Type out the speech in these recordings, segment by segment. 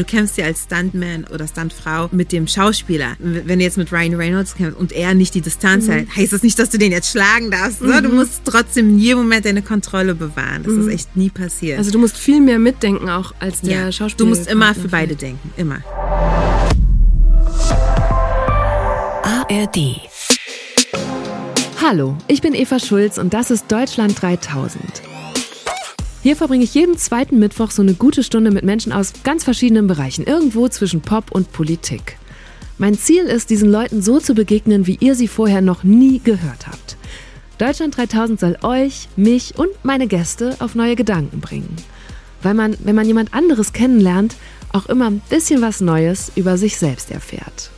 Du kämpfst ja als Stuntman oder Stuntfrau mit dem Schauspieler. Wenn du jetzt mit Ryan Reynolds kämpfst und er nicht die Distanz mhm. hält, heißt das nicht, dass du den jetzt schlagen darfst. Ne? Du mhm. musst trotzdem in jedem Moment deine Kontrolle bewahren. Das mhm. ist echt nie passiert. Also du musst viel mehr mitdenken auch als der ja, Schauspieler. Du musst immer für beide denken. Immer. ARD Hallo, ich bin Eva Schulz und das ist Deutschland 3000. Hier verbringe ich jeden zweiten Mittwoch so eine gute Stunde mit Menschen aus ganz verschiedenen Bereichen, irgendwo zwischen Pop und Politik. Mein Ziel ist, diesen Leuten so zu begegnen, wie ihr sie vorher noch nie gehört habt. Deutschland 3000 soll euch, mich und meine Gäste auf neue Gedanken bringen. Weil man, wenn man jemand anderes kennenlernt, auch immer ein bisschen was Neues über sich selbst erfährt.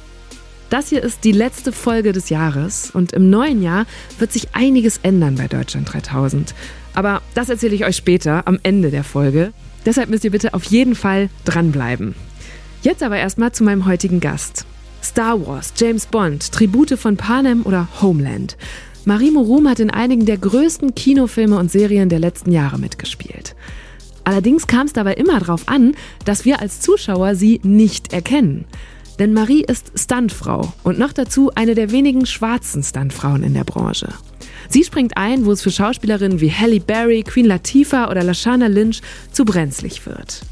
Das hier ist die letzte Folge des Jahres und im neuen Jahr wird sich einiges ändern bei Deutschland 3000. Aber das erzähle ich euch später am Ende der Folge. Deshalb müsst ihr bitte auf jeden Fall dranbleiben. Jetzt aber erstmal zu meinem heutigen Gast. Star Wars, James Bond, Tribute von Panem oder Homeland. Marie Morum hat in einigen der größten Kinofilme und Serien der letzten Jahre mitgespielt. Allerdings kam es dabei immer darauf an, dass wir als Zuschauer sie nicht erkennen. Denn Marie ist Stuntfrau und noch dazu eine der wenigen schwarzen Stuntfrauen in der Branche. Sie springt ein, wo es für Schauspielerinnen wie Halle Berry, Queen Latifah oder Lashana Lynch zu brenzlig wird.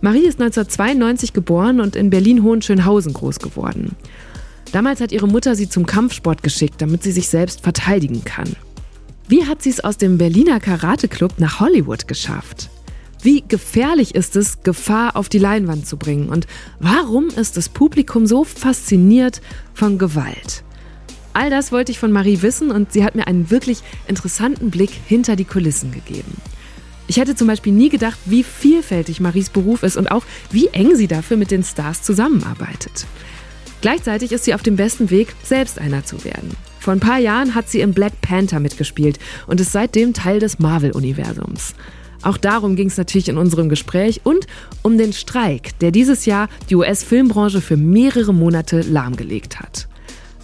Marie ist 1992 geboren und in Berlin-Hohenschönhausen groß geworden. Damals hat ihre Mutter sie zum Kampfsport geschickt, damit sie sich selbst verteidigen kann. Wie hat sie es aus dem Berliner Karate-Club nach Hollywood geschafft? Wie gefährlich ist es, Gefahr auf die Leinwand zu bringen? Und warum ist das Publikum so fasziniert von Gewalt? All das wollte ich von Marie wissen und sie hat mir einen wirklich interessanten Blick hinter die Kulissen gegeben. Ich hätte zum Beispiel nie gedacht, wie vielfältig Maries Beruf ist und auch wie eng sie dafür mit den Stars zusammenarbeitet. Gleichzeitig ist sie auf dem besten Weg, selbst einer zu werden. Vor ein paar Jahren hat sie im Black Panther mitgespielt und ist seitdem Teil des Marvel-Universums. Auch darum ging es natürlich in unserem Gespräch und um den Streik, der dieses Jahr die US-Filmbranche für mehrere Monate lahmgelegt hat.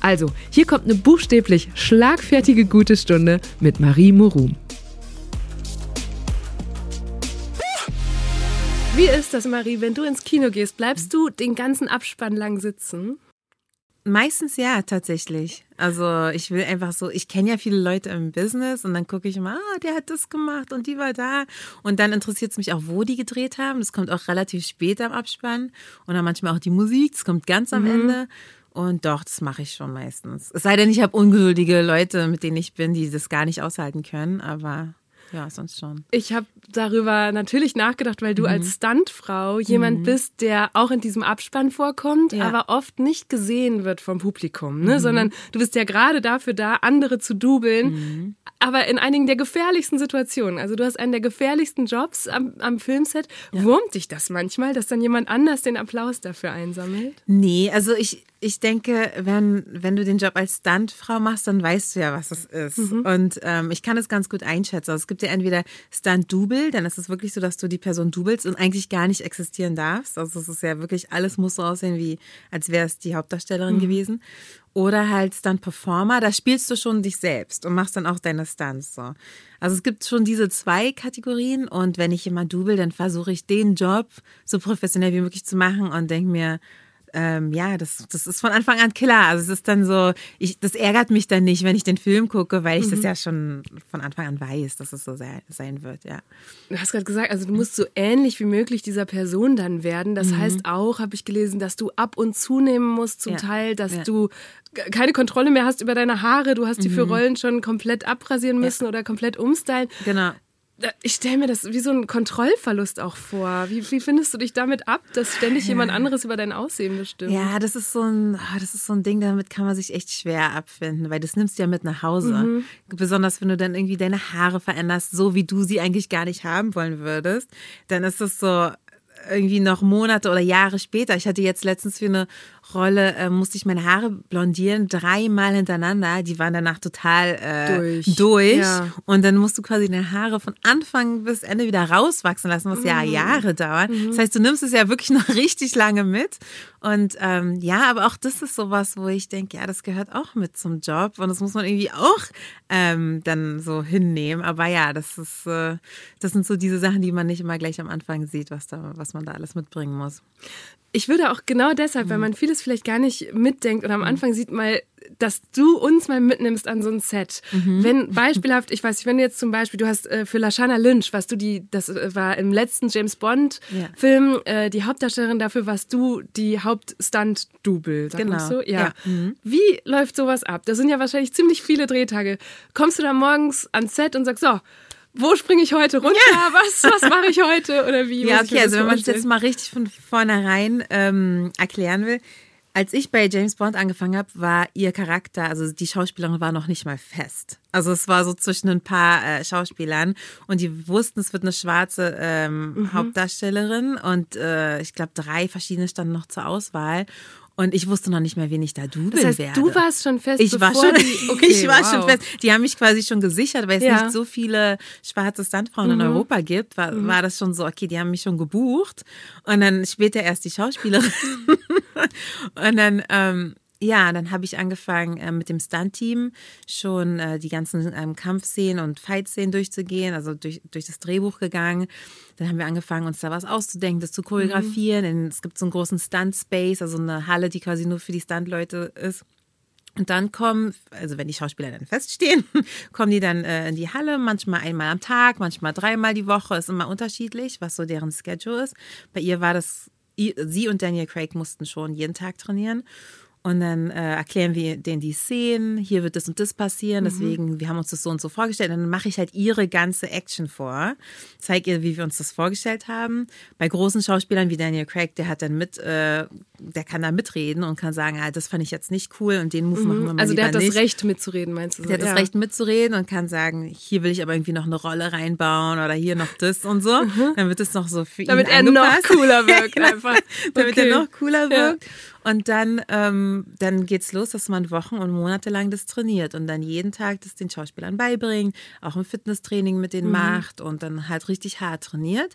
Also, hier kommt eine buchstäblich schlagfertige gute Stunde mit Marie Morum. Wie ist das, Marie, wenn du ins Kino gehst? Bleibst du den ganzen Abspann lang sitzen? Meistens ja, tatsächlich. Also ich will einfach so, ich kenne ja viele Leute im Business und dann gucke ich immer, ah, der hat das gemacht und die war da. Und dann interessiert es mich auch, wo die gedreht haben. Das kommt auch relativ spät am Abspann. Und dann manchmal auch die Musik, das kommt ganz am mhm. Ende. Und doch, das mache ich schon meistens. Es sei denn, ich habe ungeduldige Leute, mit denen ich bin, die das gar nicht aushalten können, aber ja, sonst schon. Ich habe darüber natürlich nachgedacht, weil du mhm. als Stuntfrau jemand mhm. bist, der auch in diesem Abspann vorkommt, ja. aber oft nicht gesehen wird vom Publikum, ne? Mhm. sondern du bist ja gerade dafür da, andere zu dubeln, mhm. aber in einigen der gefährlichsten Situationen. Also du hast einen der gefährlichsten Jobs am, am Filmset. Ja. Wurmt dich das manchmal, dass dann jemand anders den Applaus dafür einsammelt? Nee, also ich, ich denke, wenn, wenn du den Job als Stuntfrau machst, dann weißt du ja, was das ist. Mhm. Und ähm, ich kann es ganz gut einschätzen. Also es gibt ja entweder Stunt-Double, dann ist es wirklich so, dass du die Person dubelst und eigentlich gar nicht existieren darfst. Also es ist ja wirklich, alles muss so aussehen, wie als wäre es die Hauptdarstellerin mhm. gewesen. Oder halt Stunt-Performer, da spielst du schon dich selbst und machst dann auch deine Stunts so. Also es gibt schon diese zwei Kategorien und wenn ich jemand double, dann versuche ich den Job so professionell wie möglich zu machen und denke mir, ähm, ja, das, das ist von Anfang an Killer. Also es ist dann so, ich, das ärgert mich dann nicht, wenn ich den Film gucke, weil ich mhm. das ja schon von Anfang an weiß, dass es so sein, sein wird, ja. Du hast gerade gesagt, also du musst so ähnlich wie möglich dieser Person dann werden. Das mhm. heißt auch, habe ich gelesen, dass du ab und zunehmen musst, zum ja. Teil, dass ja. du keine Kontrolle mehr hast über deine Haare, du hast die für mhm. Rollen schon komplett abrasieren müssen ja. oder komplett umstylen. Genau ich stelle mir das wie so ein Kontrollverlust auch vor. Wie, wie findest du dich damit ab, dass ständig jemand anderes über dein Aussehen bestimmt? Ja, das ist so ein, ah, das ist so ein Ding, damit kann man sich echt schwer abfinden, weil das nimmst du ja mit nach Hause. Mhm. Besonders wenn du dann irgendwie deine Haare veränderst, so wie du sie eigentlich gar nicht haben wollen würdest, dann ist es so, irgendwie noch Monate oder Jahre später. Ich hatte jetzt letztens für eine Rolle, äh, musste ich meine Haare blondieren, dreimal hintereinander. Die waren danach total äh, durch. durch. Ja. Und dann musst du quasi deine Haare von Anfang bis Ende wieder rauswachsen lassen, was mhm. ja Jahre dauert. Mhm. Das heißt, du nimmst es ja wirklich noch richtig lange mit. Und ähm, ja, aber auch das ist sowas, wo ich denke, ja, das gehört auch mit zum Job und das muss man irgendwie auch ähm, dann so hinnehmen. Aber ja, das ist, äh, das sind so diese Sachen, die man nicht immer gleich am Anfang sieht, was da, was man da alles mitbringen muss. Ich würde auch genau deshalb, mhm. weil man vieles vielleicht gar nicht mitdenkt oder am mhm. Anfang sieht mal, dass du uns mal mitnimmst an so ein Set. Mhm. Wenn beispielhaft, ich weiß nicht, wenn du jetzt zum Beispiel, du hast äh, für Lashana Lynch, was du die, das äh, war im letzten James Bond ja. Film, äh, die Hauptdarstellerin dafür, warst du die Hauptstunt-Double, genau. so? Ja. ja. Mhm. Wie läuft sowas ab? Das sind ja wahrscheinlich ziemlich viele Drehtage. Kommst du da morgens ans Set und sagst, so, wo springe ich heute runter? Ja. Was, was mache ich heute? Oder wie? Ja, okay, also wenn man es jetzt mal richtig von vornherein ähm, erklären will. Als ich bei James Bond angefangen habe, war ihr Charakter, also die Schauspielerin war noch nicht mal fest. Also es war so zwischen ein paar äh, Schauspielern und die wussten, es wird eine schwarze ähm, mhm. Hauptdarstellerin und äh, ich glaube drei verschiedene standen noch zur Auswahl. Und ich wusste noch nicht mehr, wen ich da dubeln das heißt, werde. Du warst schon fest. Ich war schon, die, okay, ich war wow. schon fest. Die haben mich quasi schon gesichert, weil es ja. nicht so viele schwarze Stuntfrauen mhm. in Europa gibt. War, mhm. war das schon so, okay, die haben mich schon gebucht. Und dann später erst die Schauspielerin. und dann ähm, ja, dann habe ich angefangen äh, mit dem Stunt-Team schon äh, die ganzen ähm, Kampfszenen und Fight-Szenen durchzugehen, also durch, durch das Drehbuch gegangen. Dann haben wir angefangen, uns da was auszudenken, das zu choreografieren. Mhm. Es gibt so einen großen Stunt-Space, also eine Halle, die quasi nur für die Stunt-Leute ist. Und dann kommen, also wenn die Schauspieler dann feststehen, kommen die dann äh, in die Halle, manchmal einmal am Tag, manchmal dreimal die Woche, ist immer unterschiedlich, was so deren Schedule ist. Bei ihr war das, sie und Daniel Craig mussten schon jeden Tag trainieren. Und dann äh, erklären wir denen die Szenen, hier wird das und das passieren, mhm. deswegen, wir haben uns das so und so vorgestellt. Und dann mache ich halt ihre ganze Action vor, zeige ihr, wie wir uns das vorgestellt haben. Bei großen Schauspielern wie Daniel Craig, der hat dann mit, äh, der kann da mitreden und kann sagen, ah, das fand ich jetzt nicht cool und den Move mhm. machen wir mal Also der hat das nicht. Recht mitzureden, meinst du? So? Der hat ja. das Recht mitzureden und kann sagen, hier will ich aber irgendwie noch eine Rolle reinbauen oder hier noch das und so. Mhm. Dann wird es noch so für Damit ihn er noch cooler wirkt genau. einfach. Damit okay. er noch cooler wirkt. Ja. Und dann, ähm, dann geht's los, dass man Wochen und Monate lang das trainiert und dann jeden Tag das den Schauspielern beibringt, auch ein Fitnesstraining mit denen mhm. macht und dann halt richtig hart trainiert.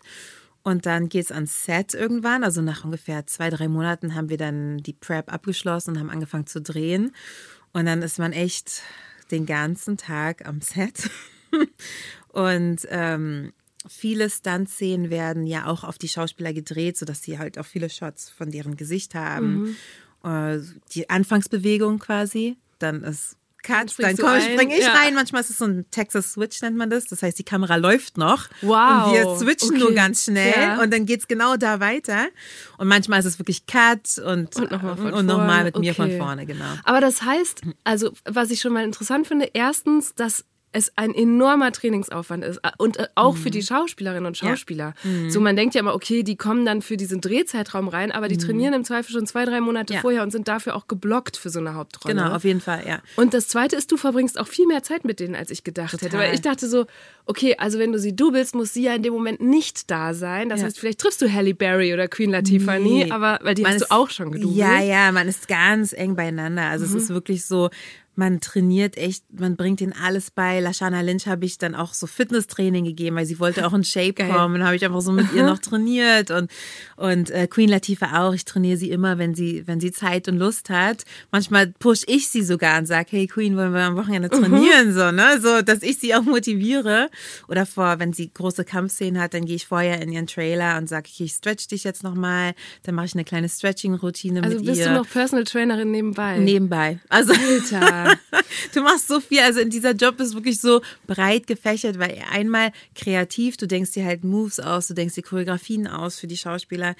Und dann geht's ans Set irgendwann. Also nach ungefähr zwei, drei Monaten haben wir dann die Prep abgeschlossen und haben angefangen zu drehen. Und dann ist man echt den ganzen Tag am Set. und ähm, viele Stunt-Szenen werden ja auch auf die Schauspieler gedreht, sodass sie halt auch viele Shots von deren Gesicht haben. Mhm. Äh, die Anfangsbewegung quasi, dann ist Cut, dann, dann springe ich ja. rein. Manchmal ist es so ein Texas Switch, nennt man das. Das heißt, die Kamera läuft noch. Wow. Und wir switchen okay. nur ganz schnell ja. und dann geht es genau da weiter. Und manchmal ist es wirklich Cut und, und nochmal noch mit okay. mir von vorne, genau. Aber das heißt, also was ich schon mal interessant finde, erstens, dass es ein enormer Trainingsaufwand ist und äh, auch mhm. für die Schauspielerinnen und Schauspieler. Ja. Mhm. So man denkt ja immer, okay, die kommen dann für diesen Drehzeitraum rein, aber die mhm. trainieren im Zweifel schon zwei, drei Monate ja. vorher und sind dafür auch geblockt für so eine Hauptrolle. Genau, auf jeden Fall, ja. Und das Zweite ist, du verbringst auch viel mehr Zeit mit denen, als ich gedacht Total. hätte. Weil ich dachte so, okay, also wenn du sie dubelst, muss sie ja in dem Moment nicht da sein. Das ja. heißt, vielleicht triffst du Halle Berry oder Queen Latifah nee. nie, aber weil die man hast ist, du auch schon gedubelt. Ja, ja, man ist ganz eng beieinander. Also es mhm. ist wirklich so, man trainiert echt, man bringt ihnen alles bei. Lashana Lynch habe ich dann auch so Fitnesstraining gegeben, weil sie wollte auch in Shape kommen. Dann habe ich einfach so mit ihr noch trainiert und und äh, Queen Latifah auch. Ich trainiere sie immer, wenn sie wenn sie Zeit und Lust hat. Manchmal push ich sie sogar und sage, hey Queen, wollen wir am Wochenende trainieren mhm. so, ne, so, dass ich sie auch motiviere. Oder vor, wenn sie große Kampfszenen hat, dann gehe ich vorher in ihren Trailer und sage, okay, ich stretch dich jetzt noch mal. Dann mache ich eine kleine Stretching-Routine also mit ihr. Also bist du noch Personal Trainerin nebenbei? Nebenbei. Also Alter. du machst so viel. Also in dieser Job ist wirklich so breit gefächert, weil einmal kreativ, du denkst dir halt Moves aus, du denkst dir Choreografien aus für die Schauspieler,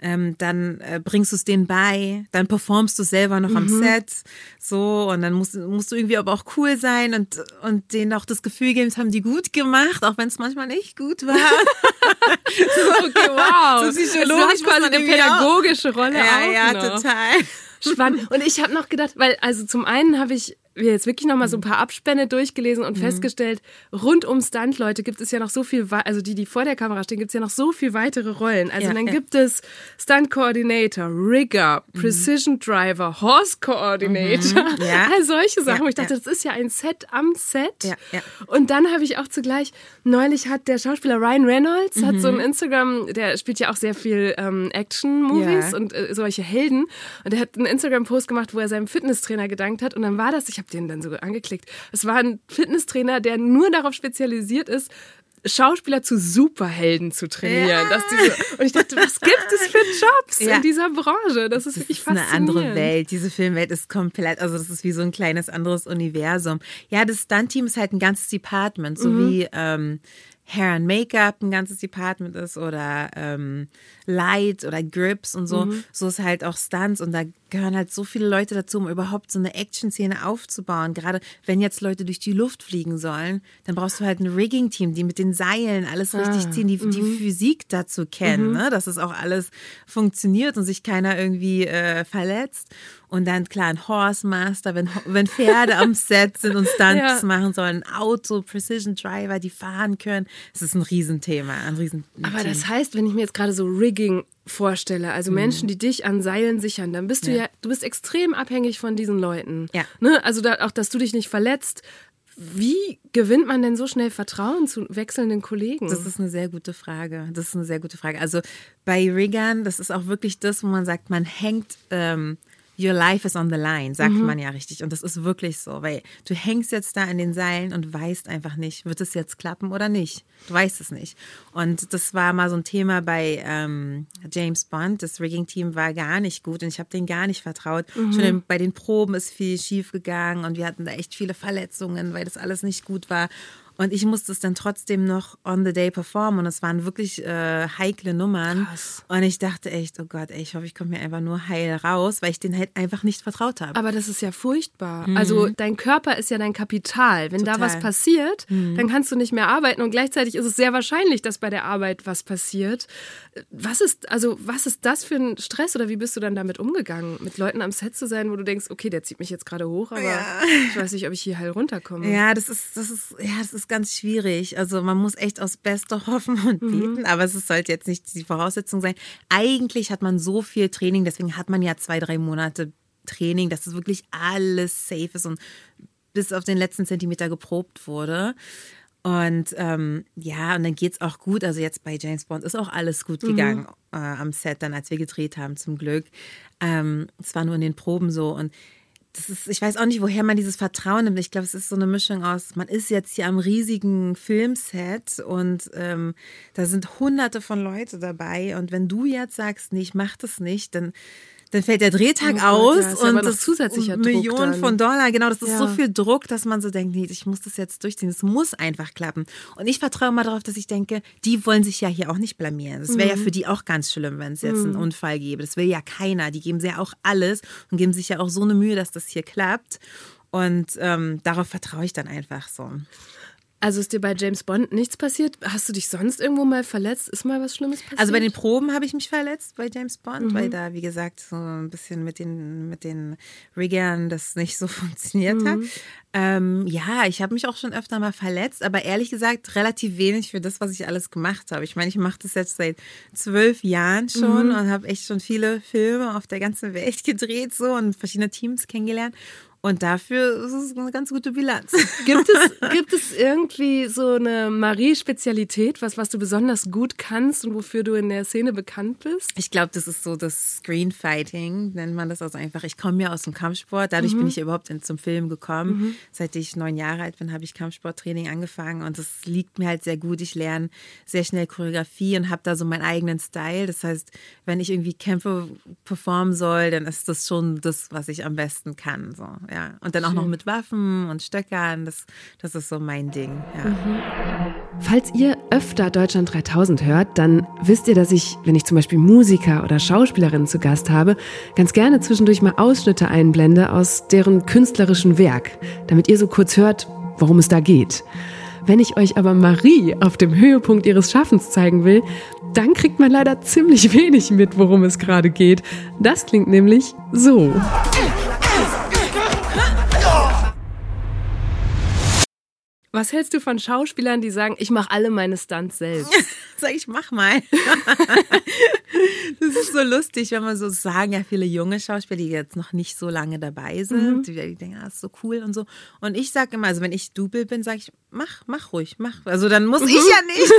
ähm, dann äh, bringst du es denen bei, dann performst du selber noch mhm. am Set, so und dann musst, musst du irgendwie aber auch cool sein und, und denen auch das Gefühl geben, das haben die gut gemacht, auch wenn es manchmal nicht gut war. so, okay, wow. So psychologisch quasi eine pädagogische Rolle ja, auch Ja, noch. total. Spannend. Und ich habe noch gedacht, weil, also zum einen habe ich mir jetzt wirklich nochmal so ein paar Abspänne durchgelesen und mhm. festgestellt, rund um Stunt-Leute gibt es ja noch so viel, also die, die vor der Kamera stehen, gibt es ja noch so viel weitere Rollen. Also ja, dann ja. gibt es Stunt-Coordinator, Rigger, mhm. Precision Driver, Horse Coordinator, mhm. ja. all solche Sachen. wo ich dachte, das ist ja ein Set am Set. Und dann habe ich auch zugleich, neulich hat der Schauspieler Ryan Reynolds, hat so ein mhm. Instagram, der spielt ja auch sehr viel ähm, Action-Movies und äh, solche Helden. Und er hat einen Instagram-Post gemacht, wo er seinem Fitnesstrainer gedankt hat. Und dann war das, ich habe den dann so angeklickt, es war ein Fitnesstrainer, der nur darauf spezialisiert ist, Schauspieler zu Superhelden zu trainieren. Ja. Diese, und ich dachte, was gibt es für Jobs ja. in dieser Branche? Das ist das wirklich ist eine andere Welt. Diese Filmwelt ist komplett, also das ist wie so ein kleines anderes Universum. Ja, das Stunt-Team ist halt ein ganzes Department, so mhm. wie ähm, Hair and Make-up ein ganzes Department ist oder ähm, Light oder Grips und so. Mhm. So ist halt auch Stunts und da gehören halt so viele Leute dazu, um überhaupt so eine Action-Szene aufzubauen. Gerade wenn jetzt Leute durch die Luft fliegen sollen, dann brauchst du halt ein Rigging-Team, die mit den Seilen alles ah, richtig ziehen, die mhm. die Physik dazu kennen, mhm. ne? dass es auch alles funktioniert und sich keiner irgendwie äh, verletzt. Und dann klar ein Horse Master, wenn, wenn Pferde am Set sind und Stunts ja. machen sollen, ein Auto, Precision Driver, die fahren können. Es ist ein Riesenthema, ein Riesenthema. Aber das heißt, wenn ich mir jetzt gerade so Rigging vorstelle, also mhm. Menschen, die dich an Seilen sichern, dann bist du ja, ja du bist extrem abhängig von diesen Leuten. Ja. Ne? Also da, auch, dass du dich nicht verletzt. Wie gewinnt man denn so schnell Vertrauen zu wechselnden Kollegen? Das ist eine sehr gute Frage. Das ist eine sehr gute Frage. Also bei Riggern, das ist auch wirklich das, wo man sagt, man hängt ähm, Your life is on the line, sagt mhm. man ja richtig. Und das ist wirklich so, weil du hängst jetzt da in den Seilen und weißt einfach nicht, wird es jetzt klappen oder nicht. Du weißt es nicht. Und das war mal so ein Thema bei ähm, James Bond. Das Rigging-Team war gar nicht gut und ich habe denen gar nicht vertraut. Mhm. Schon bei den Proben ist viel schief gegangen und wir hatten da echt viele Verletzungen, weil das alles nicht gut war. Und ich musste es dann trotzdem noch on the day performen. Und es waren wirklich äh, heikle Nummern. Krass. Und ich dachte echt, oh Gott, ey, ich hoffe, ich komme mir einfach nur heil raus, weil ich den halt einfach nicht vertraut habe. Aber das ist ja furchtbar. Mhm. Also dein Körper ist ja dein Kapital. Wenn Total. da was passiert, mhm. dann kannst du nicht mehr arbeiten. Und gleichzeitig ist es sehr wahrscheinlich, dass bei der Arbeit was passiert. Was ist, also, was ist das für ein Stress oder wie bist du dann damit umgegangen? Mit Leuten am Set zu sein, wo du denkst, okay, der zieht mich jetzt gerade hoch, aber ja. ich weiß nicht, ob ich hier heil runterkomme. Ja, das ist, das ist, ja, das ist ganz schwierig. Also man muss echt aus Beste hoffen und mhm. beten, mhm. aber es sollte jetzt nicht die Voraussetzung sein. Eigentlich hat man so viel Training, deswegen hat man ja zwei, drei Monate Training, dass es wirklich alles safe ist und bis auf den letzten Zentimeter geprobt wurde. Und ähm, ja, und dann geht es auch gut. Also jetzt bei James Bond ist auch alles gut mhm. gegangen mhm. äh, am Set, dann als wir gedreht haben, zum Glück. Ähm, es war nur in den Proben so. Und ist, ich weiß auch nicht, woher man dieses Vertrauen nimmt. Ich glaube, es ist so eine Mischung aus, man ist jetzt hier am riesigen Filmset und ähm, da sind hunderte von Leute dabei. Und wenn du jetzt sagst, nee, ich mach das nicht, dann dann fällt der Drehtag oh aus ja, und das zusätzlicher Millionen von Dollar. Genau, das ist ja. so viel Druck, dass man so denkt, nee, ich muss das jetzt durchziehen. Es muss einfach klappen. Und ich vertraue mal darauf, dass ich denke, die wollen sich ja hier auch nicht blamieren. Das wäre mhm. ja für die auch ganz schlimm, wenn es jetzt mhm. einen Unfall gäbe. Das will ja keiner. Die geben sich ja auch alles und geben sich ja auch so eine Mühe, dass das hier klappt. Und ähm, darauf vertraue ich dann einfach so. Also ist dir bei James Bond nichts passiert? Hast du dich sonst irgendwo mal verletzt? Ist mal was Schlimmes passiert? Also bei den Proben habe ich mich verletzt bei James Bond, mhm. weil da, wie gesagt, so ein bisschen mit den, mit den Riggern das nicht so funktioniert mhm. hat. Ähm, ja, ich habe mich auch schon öfter mal verletzt, aber ehrlich gesagt relativ wenig für das, was ich alles gemacht habe. Ich meine, ich mache das jetzt seit zwölf Jahren schon mhm. und habe echt schon viele Filme auf der ganzen Welt gedreht so und verschiedene Teams kennengelernt. Und dafür ist es eine ganz gute Bilanz. Gibt es, gibt es irgendwie so eine Marie-Spezialität, was, was du besonders gut kannst und wofür du in der Szene bekannt bist? Ich glaube, das ist so das Screenfighting, nennt man das also einfach. Ich komme ja aus dem Kampfsport, dadurch mhm. bin ich überhaupt in, zum Film gekommen. Mhm. Seit ich neun Jahre alt bin, habe ich Kampfsporttraining angefangen und das liegt mir halt sehr gut. Ich lerne sehr schnell Choreografie und habe da so meinen eigenen Style. Das heißt, wenn ich irgendwie Kämpfe performen soll, dann ist das schon das, was ich am besten kann. So ja. Und dann auch noch mit Waffen und Stöckern, das, das ist so mein Ding, ja. Mhm. Falls ihr öfter Deutschland 3000 hört, dann wisst ihr, dass ich, wenn ich zum Beispiel Musiker oder Schauspielerinnen zu Gast habe, ganz gerne zwischendurch mal Ausschnitte einblende aus deren künstlerischen Werk, damit ihr so kurz hört, worum es da geht. Wenn ich euch aber Marie auf dem Höhepunkt ihres Schaffens zeigen will, dann kriegt man leider ziemlich wenig mit, worum es gerade geht. Das klingt nämlich so. Was hältst du von Schauspielern, die sagen, ich mache alle meine Stunts selbst? Sag ich, mach mal. das ist so lustig, wenn man so sagen, ja, viele junge Schauspieler, die jetzt noch nicht so lange dabei sind, mhm. die, die, denken, ah, ist so cool und so. Und ich sage immer, also wenn ich Double bin, sage ich, mach, mach ruhig, mach. Also dann muss mhm. ich ja nicht.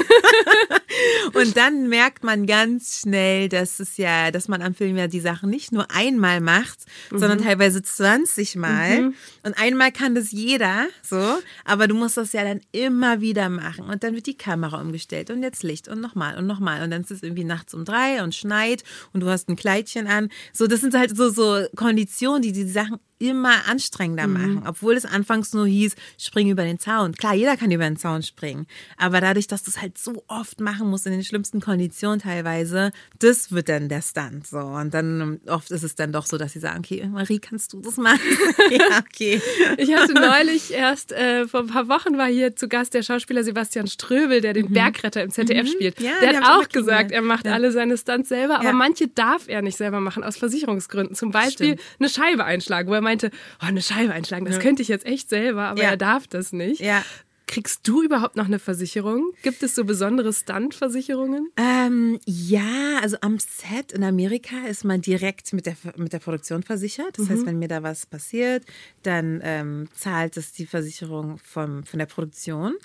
und dann merkt man ganz schnell, dass es ja, dass man am Film ja die Sachen nicht nur einmal macht, mhm. sondern teilweise 20 Mal. Mhm. Und einmal kann das jeder, so. Aber du musst das ja dann immer wieder machen. Und dann wird die Kamera umgestellt und jetzt Licht und nochmal und nochmal. Und dann ist es irgendwie nachts um drei und schneit und du hast ein Kleidchen an. So, das sind halt so, so Konditionen, die die Sachen immer anstrengender mhm. machen, obwohl es anfangs nur hieß, spring über den Zaun. Klar, jeder kann über den Zaun springen, aber dadurch, dass du es halt so oft machen musst, in den schlimmsten Konditionen teilweise, das wird dann der Stunt so. Und dann ähm, oft ist es dann doch so, dass sie sagen, okay, Marie, kannst du das machen? ja, okay. Ich hatte neulich erst, äh, vor ein paar Wochen war hier zu Gast der Schauspieler Sebastian Ströbel, der den mhm. Bergretter im ZDF mhm. spielt. Ja, der hat auch gesagt, er macht ja. alle seine Stunts selber, aber manche darf er nicht selber machen, aus Versicherungsgründen. Zum Beispiel Stimmt. eine Scheibe einschlagen, wo er meinte, oh, eine Scheibe einschlagen, das könnte ich jetzt echt selber, aber er darf das nicht. Ja. Kriegst du überhaupt noch eine Versicherung? Gibt es so besondere Stunt-Versicherungen? Ähm, ja, also am Set in Amerika ist man direkt mit der, mit der Produktion versichert. Das mhm. heißt, wenn mir da was passiert, dann ähm, zahlt es die Versicherung vom, von der Produktion.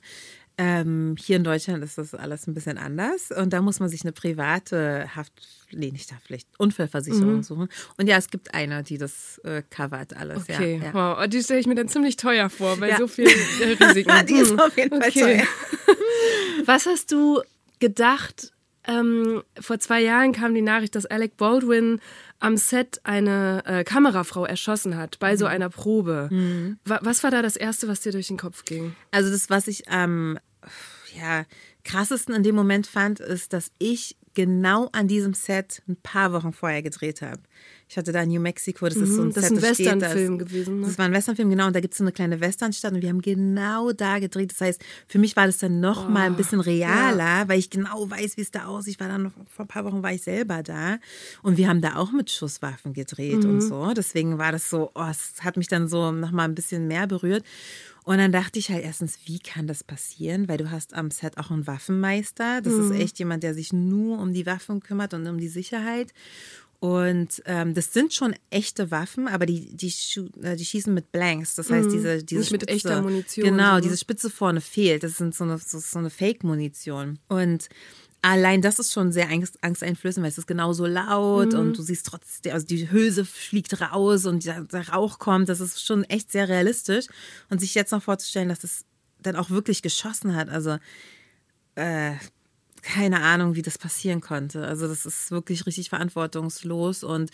Ähm, hier in Deutschland ist das alles ein bisschen anders und da muss man sich eine private Haft, nee, nicht Haftpflicht, Unfallversicherung mhm. suchen. Und ja, es gibt eine, die das äh, covert alles. Okay, ja, ja. wow, die stelle ich mir dann ziemlich teuer vor, weil ja. so viel äh, Risiken. die ist hm. auf jeden Fall okay. teuer. Was hast du gedacht? Ähm, vor zwei Jahren kam die Nachricht, dass Alec Baldwin am Set eine äh, Kamerafrau erschossen hat bei mhm. so einer Probe. Mhm. Was war da das Erste, was dir durch den Kopf ging? Also das, was ich am ja, krassesten in dem Moment fand, ist, dass ich genau an diesem Set ein paar Wochen vorher gedreht habe. Ich hatte da New Mexico, das ist so ein mhm, das ist ein Westernfilm gewesen. Ne? Das war ein Westernfilm, genau. Und da gibt es so eine kleine Westernstadt und wir haben genau da gedreht. Das heißt, für mich war das dann noch oh, mal ein bisschen realer, ja. weil ich genau weiß, wie es da aussieht. Ich war dann vor ein paar Wochen war ich selber da und wir haben da auch mit Schusswaffen gedreht mhm. und so. Deswegen war das so, oh, es hat mich dann so noch mal ein bisschen mehr berührt. Und dann dachte ich halt erstens, wie kann das passieren? Weil du hast am Set auch einen Waffenmeister. Das mhm. ist echt jemand, der sich nur um die Waffen kümmert und um die Sicherheit. Und ähm, das sind schon echte Waffen, aber die, die, äh, die schießen mit Blanks. Das heißt, mhm. diese, diese Nicht Spitze, mit echter Munition. Genau, ne? diese Spitze vorne fehlt. Das sind so eine, so, so eine Fake-Munition. Und allein das ist schon sehr angsteinflößend, weil es ist genauso laut mhm. und du siehst trotzdem, also die Hülse fliegt raus und der, der, Rauch kommt. Das ist schon echt sehr realistisch. Und sich jetzt noch vorzustellen, dass es dann auch wirklich geschossen hat, also äh, keine Ahnung, wie das passieren konnte. Also das ist wirklich richtig verantwortungslos und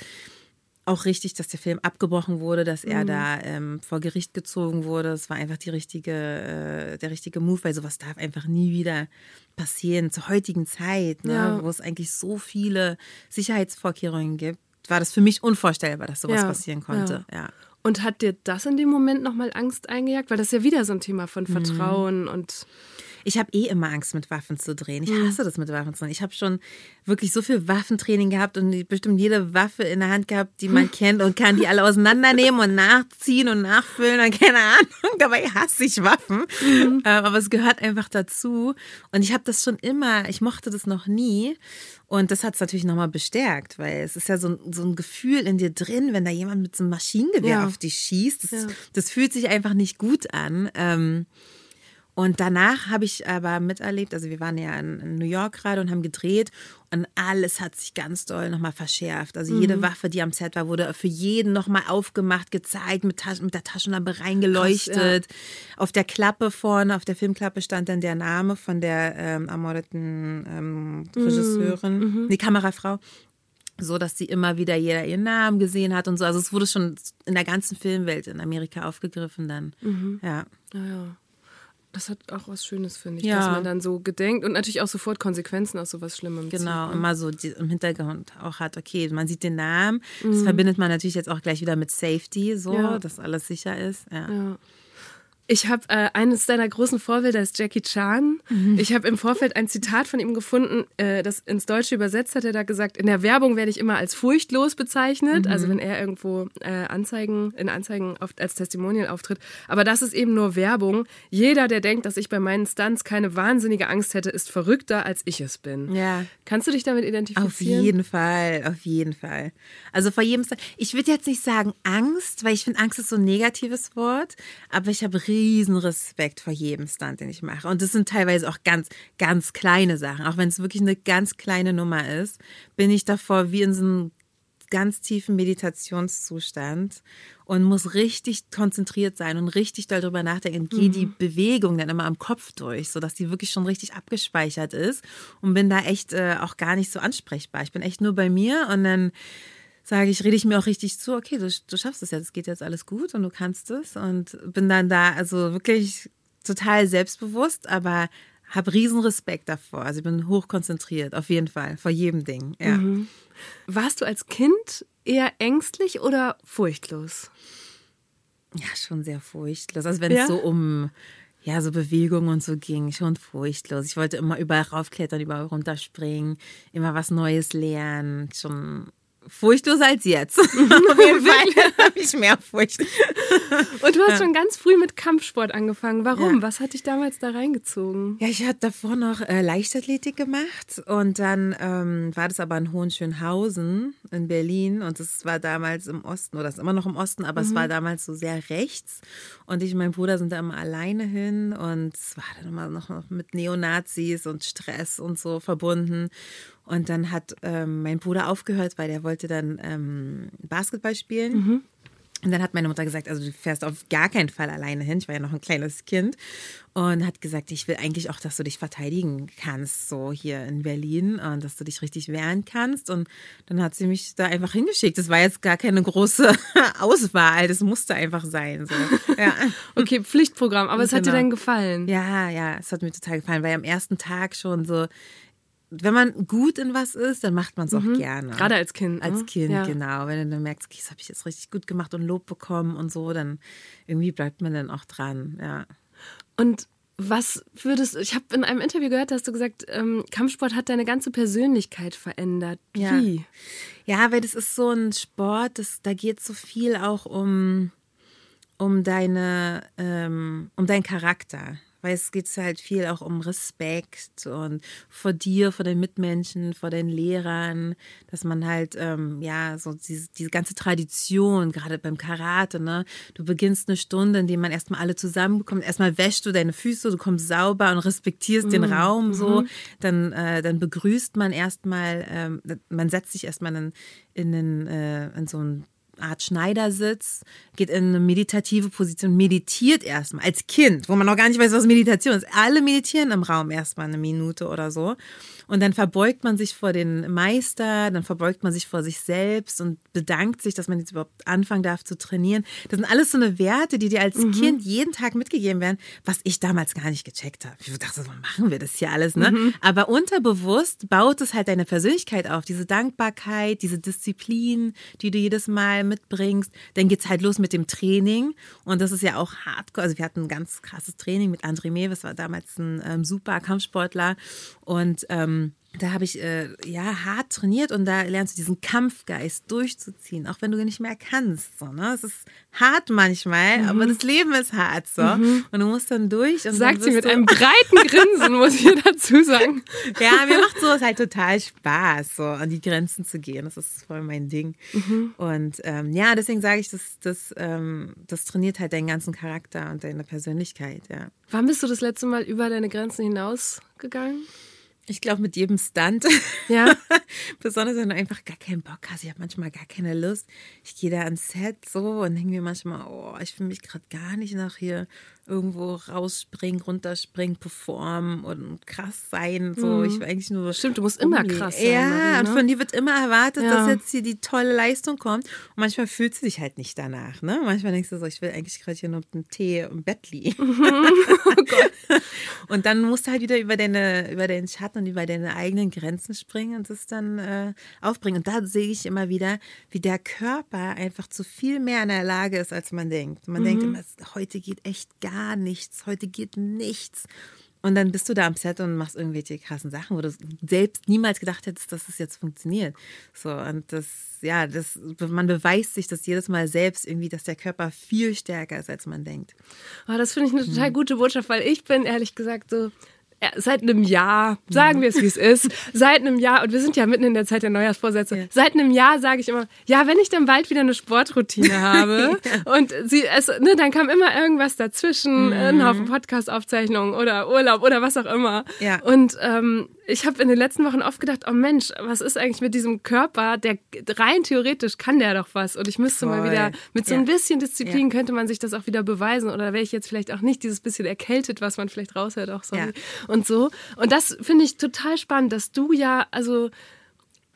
auch richtig, dass der Film abgebrochen wurde, dass er mhm. da ähm, vor Gericht gezogen wurde. Es war einfach die richtige, äh, der richtige Move, weil sowas darf einfach nie wieder passieren. Zur heutigen Zeit, ne, ja. wo es eigentlich so viele Sicherheitsvorkehrungen gibt, war das für mich unvorstellbar, dass sowas ja. passieren konnte. Ja. ja. Und hat dir das in dem Moment nochmal Angst eingejagt? Weil das ist ja wieder so ein Thema von mhm. Vertrauen mhm. und ich habe eh immer Angst, mit Waffen zu drehen. Ich hm. hasse das mit Waffen zu drehen. Ich habe schon wirklich so viel Waffentraining gehabt und bestimmt jede Waffe in der Hand gehabt, die man kennt und kann die alle auseinandernehmen und nachziehen und nachfüllen und keine Ahnung. Dabei hasse ich Waffen. Mhm. Aber es gehört einfach dazu. Und ich habe das schon immer, ich mochte das noch nie. Und das hat es natürlich nochmal bestärkt, weil es ist ja so ein, so ein Gefühl in dir drin, wenn da jemand mit so einem Maschinengewehr ja. auf dich schießt. Das, ja. das fühlt sich einfach nicht gut an. Ähm, und danach habe ich aber miterlebt, also wir waren ja in, New York gerade und haben gedreht und alles hat sich ganz doll nochmal verschärft. Also jede mhm. Waffe, die am Set war, wurde für jeden nochmal aufgemacht, gezeigt, mit, Taschen, mit der Taschenlampe reingeleuchtet. Krass, ja. Auf der Klappe vorne, auf der Filmklappe stand dann der Name von der ähm, ermordeten ähm, Regisseurin, mhm. die Kamerafrau so dass sie immer wieder jeder ihren Namen gesehen hat und so. Also es wurde schon in der ganzen Filmwelt in Amerika aufgegriffen dann. Mhm. Ja. Ja, ja. Das hat auch was Schönes, finde ich, ja. dass man dann so gedenkt und natürlich auch sofort Konsequenzen aus sowas Schlimmem Genau, zieht, ne? immer so im Hintergrund auch hat, okay, man sieht den Namen, das mhm. verbindet man natürlich jetzt auch gleich wieder mit Safety, so, ja. dass alles sicher ist. Ja. ja. Ich habe äh, eines deiner großen Vorbilder ist Jackie Chan. Mhm. Ich habe im Vorfeld ein Zitat von ihm gefunden, äh, das ins Deutsche übersetzt hat er da gesagt: In der Werbung werde ich immer als furchtlos bezeichnet, mhm. also wenn er irgendwo äh, Anzeigen in Anzeigen auf, als Testimonial auftritt. Aber das ist eben nur Werbung. Jeder, der denkt, dass ich bei meinen Stunts keine wahnsinnige Angst hätte, ist verrückter als ich es bin. Ja. Kannst du dich damit identifizieren? Auf jeden Fall, auf jeden Fall. Also vor jedem, Stunt. ich würde jetzt nicht sagen Angst, weil ich finde Angst ist so ein negatives Wort, aber ich habe riesen Respekt vor jedem Stunt, den ich mache. Und das sind teilweise auch ganz, ganz kleine Sachen. Auch wenn es wirklich eine ganz kleine Nummer ist, bin ich davor wie in so einem ganz tiefen Meditationszustand und muss richtig konzentriert sein und richtig darüber nachdenken. Und gehe mhm. die Bewegung dann immer am Kopf durch, sodass die wirklich schon richtig abgespeichert ist und bin da echt äh, auch gar nicht so ansprechbar. Ich bin echt nur bei mir und dann sage ich, rede ich mir auch richtig zu, okay, du, du schaffst es jetzt, es geht jetzt alles gut und du kannst es und bin dann da also wirklich total selbstbewusst, aber habe riesen Respekt davor. Also ich bin hochkonzentriert, auf jeden Fall, vor jedem Ding. Ja. Mhm. Warst du als Kind eher ängstlich oder furchtlos? Ja, schon sehr furchtlos. Also wenn ja? es so um ja, so Bewegungen und so ging, schon furchtlos. Ich wollte immer überall raufklettern, überall runterspringen, immer was Neues lernen. Schon furchtloser als jetzt. Auf jeden Fall habe ich mehr Furcht. Und du hast ja. schon ganz früh mit Kampfsport angefangen. Warum? Ja. Was hat dich damals da reingezogen? Ja, ich hatte davor noch äh, Leichtathletik gemacht und dann ähm, war das aber in Hohenschönhausen in Berlin und das war damals im Osten oder ist immer noch im Osten, aber mhm. es war damals so sehr rechts und ich und mein Bruder sind da immer alleine hin und es war dann immer noch mit Neonazis und Stress und so verbunden und dann hat ähm, mein Bruder aufgehört, weil der wollte dann ähm, Basketball spielen. Mhm. Und dann hat meine Mutter gesagt, also du fährst auf gar keinen Fall alleine hin. Ich war ja noch ein kleines Kind und hat gesagt, ich will eigentlich auch, dass du dich verteidigen kannst, so hier in Berlin und dass du dich richtig wehren kannst. Und dann hat sie mich da einfach hingeschickt. Das war jetzt gar keine große Auswahl, das musste einfach sein. So. Ja. okay, Pflichtprogramm, aber es genau. hat dir genau. dann gefallen? Ja, ja, es hat mir total gefallen, weil am ersten Tag schon so wenn man gut in was ist, dann macht man es auch mhm. gerne. Gerade als Kind. Als ne? Kind, ja. genau. Wenn du dann merkst, okay, das habe ich jetzt richtig gut gemacht und Lob bekommen und so, dann irgendwie bleibt man dann auch dran, ja. Und was würdest du, ich habe in einem Interview gehört, hast du gesagt, ähm, Kampfsport hat deine ganze Persönlichkeit verändert. Wie? Ja, ja weil das ist so ein Sport, das, da geht so viel auch um, um deine, ähm, um deinen Charakter weil es geht halt viel auch um Respekt und vor dir, vor den Mitmenschen, vor den Lehrern, dass man halt, ähm, ja, so diese, diese ganze Tradition, gerade beim Karate, ne, du beginnst eine Stunde, in der man erstmal alle zusammenkommt, erstmal wäschst du deine Füße, du kommst sauber und respektierst mhm. den Raum so, mhm. dann, äh, dann begrüßt man erstmal, ähm, man setzt sich erstmal in, in, in, äh, in so ein Art Schneidersitz, geht in eine meditative Position, meditiert erstmal als Kind, wo man noch gar nicht weiß, was Meditation ist. Alle meditieren im Raum erstmal eine Minute oder so. Und dann verbeugt man sich vor den Meister, dann verbeugt man sich vor sich selbst und bedankt sich, dass man jetzt überhaupt anfangen darf zu trainieren. Das sind alles so eine Werte, die dir als mhm. Kind jeden Tag mitgegeben werden, was ich damals gar nicht gecheckt habe. Ich dachte, so machen wir das hier alles, ne? Mhm. Aber unterbewusst baut es halt deine Persönlichkeit auf, diese Dankbarkeit, diese Disziplin, die du jedes Mal mitbringst. Dann geht es halt los mit dem Training und das ist ja auch hardcore. Also wir hatten ein ganz krasses Training mit André Mewes, war damals ein ähm, super Kampfsportler und ähm, da habe ich äh, ja hart trainiert und da lernst du diesen Kampfgeist durchzuziehen, auch wenn du nicht mehr kannst. So, ne? Es ist hart manchmal, mhm. aber das Leben ist hart so. Mhm. Und du musst dann durch. Und Sagt sie mit einem breiten Grinsen, muss ich dazu sagen. Ja, mir macht sowas halt total Spaß, so an die Grenzen zu gehen. Das ist voll mein Ding. Mhm. Und ähm, ja, deswegen sage ich, das, das, ähm, das trainiert halt deinen ganzen Charakter und deine Persönlichkeit, ja. Wann bist du das letzte Mal über deine Grenzen hinausgegangen? Ich glaube, mit jedem Stunt. Ja. Besonders wenn du einfach gar keinen Bock hast. Ich habe manchmal gar keine Lust. Ich gehe da ans Set so und denke mir manchmal, oh, ich fühle mich gerade gar nicht nach hier irgendwo rausspringen, runterspringen, performen und krass sein. So, mhm. ich will eigentlich nur. Stimmt, du musst immer krass sein. Ja, Marie, ne? und von dir wird immer erwartet, ja. dass jetzt hier die tolle Leistung kommt. Und manchmal fühlst du dich halt nicht danach. Ne? Manchmal denkst du so, ich will eigentlich gerade hier nur mit einem Tee im Bett liegen. Mhm. Oh Gott. und dann musst du halt wieder über deine, über deinen Schatten und über deine eigenen Grenzen springen und das dann äh, aufbringen. Und da sehe ich immer wieder, wie der Körper einfach zu viel mehr in der Lage ist, als man denkt. Man mhm. denkt immer, heute geht echt gar nichts, heute geht nichts. Und dann bist du da am Set und machst irgendwelche krassen Sachen, wo du selbst niemals gedacht hättest, dass das jetzt funktioniert. So, und das, ja, das, man beweist sich das jedes Mal selbst irgendwie, dass der Körper viel stärker ist, als man denkt. Oh, das finde ich eine total mhm. gute Botschaft, weil ich bin ehrlich gesagt so, seit einem Jahr, sagen wir es wie es ist, seit einem Jahr, und wir sind ja mitten in der Zeit der Neujahrsvorsätze, ja. seit einem Jahr sage ich immer, ja, wenn ich dann bald wieder eine Sportroutine habe ja. und sie, es, ne, dann kam immer irgendwas dazwischen, mhm. ein Haufen Podcast-Aufzeichnungen oder Urlaub oder was auch immer. Ja. Und ähm, ich habe in den letzten Wochen oft gedacht, oh Mensch, was ist eigentlich mit diesem Körper? Der rein theoretisch kann der doch was. Und ich müsste Voll. mal wieder mit so ein bisschen Disziplin ja. könnte man sich das auch wieder beweisen. Oder wäre ich jetzt vielleicht auch nicht dieses bisschen erkältet, was man vielleicht raushört, auch so ja. und so. Und das finde ich total spannend, dass du ja, also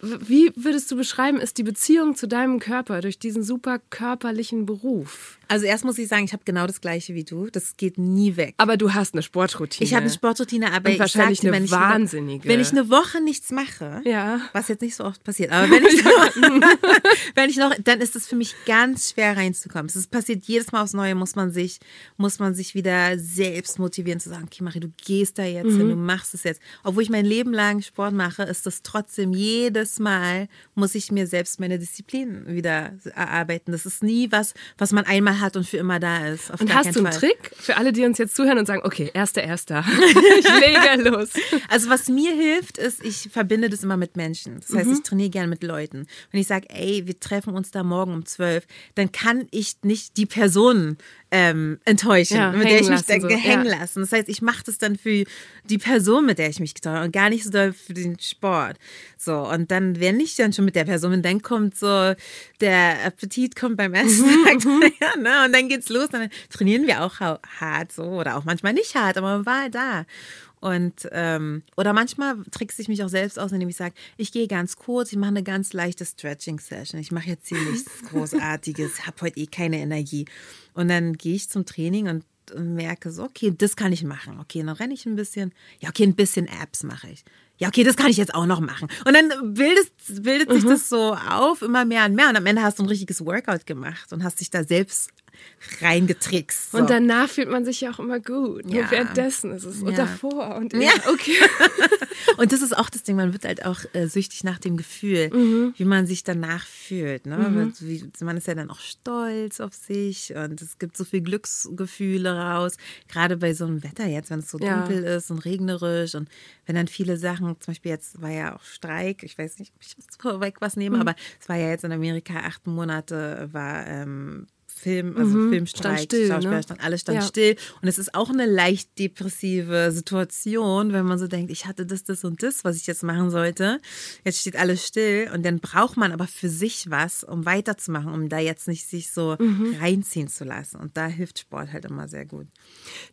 wie würdest du beschreiben, ist die Beziehung zu deinem Körper durch diesen super körperlichen Beruf? Also erst muss ich sagen, ich habe genau das gleiche wie du. Das geht nie weg. Aber du hast eine Sportroutine. Ich habe eine Sportroutine, aber Und wahrscheinlich sagte, eine wahnsinnige. Ich, wenn ich eine Woche nichts mache, ja. was jetzt nicht so oft passiert, aber wenn ich, noch, wenn ich noch, dann ist es für mich ganz schwer reinzukommen. Es passiert jedes Mal aufs Neue, muss man sich, muss man sich wieder selbst motivieren zu sagen, okay, Marie, du gehst da jetzt mhm. hin, du machst es jetzt. Obwohl ich mein Leben lang Sport mache, ist das trotzdem jedes Mal muss ich mir selbst meine Disziplin wieder erarbeiten. Das ist nie was, was man einmal hat und für immer da ist. und hast du einen Fall. Trick für alle, die uns jetzt zuhören und sagen, okay, erster, erster, ich lege los. Also was mir hilft, ist, ich verbinde das immer mit Menschen. Das heißt, mhm. ich trainiere gerne mit Leuten. Wenn ich sage, ey, wir treffen uns da morgen um zwölf, dann kann ich nicht die Person ähm, enttäuschen, ja, mit der ich mich da so. hängen ja. lassen. Das heißt, ich mache das dann für die Person, mit der ich mich getan habe und gar nicht so für den Sport. So, und dann, wenn ich dann schon mit der Person bin, dann kommt so, der Appetit kommt beim Essen. Mhm. Ne? Und dann geht's los. Dann trainieren wir auch hart so oder auch manchmal nicht hart, aber man war da. Und ähm, oder manchmal trickse ich mich auch selbst aus, indem ich sage, ich gehe ganz kurz, ich mache eine ganz leichte Stretching-Session. Ich mache jetzt hier nichts Großartiges, habe heute eh keine Energie. Und dann gehe ich zum Training und merke so, okay, das kann ich machen. Okay, dann renne ich ein bisschen. Ja, okay, ein bisschen Apps mache ich. Ja, okay, das kann ich jetzt auch noch machen. Und dann bildet, bildet sich mhm. das so auf, immer mehr und mehr. Und am Ende hast du ein richtiges Workout gemacht und hast dich da selbst reingetrickst. So. Und danach fühlt man sich ja auch immer gut. Ja. Nur währenddessen ist es. Ja. Und davor. Und ja, okay. und das ist auch das Ding, man wird halt auch äh, süchtig nach dem Gefühl, mhm. wie man sich danach fühlt. Ne? Mhm. Man ist ja dann auch stolz auf sich und es gibt so viel Glücksgefühle raus. Gerade bei so einem Wetter jetzt, wenn es so dunkel ist und regnerisch und wenn dann viele Sachen, zum Beispiel jetzt war ja auch Streik, ich weiß nicht, ob ich vorweg was nehme, mhm. aber es war ja jetzt in Amerika acht Monate, war ähm, Film, also mhm, Filmstreik, still, Schauspielerstand, ne? alles stand ja. still. Und es ist auch eine leicht depressive Situation, wenn man so denkt, ich hatte das, das und das, was ich jetzt machen sollte. Jetzt steht alles still und dann braucht man aber für sich was, um weiterzumachen, um da jetzt nicht sich so mhm. reinziehen zu lassen. Und da hilft Sport halt immer sehr gut.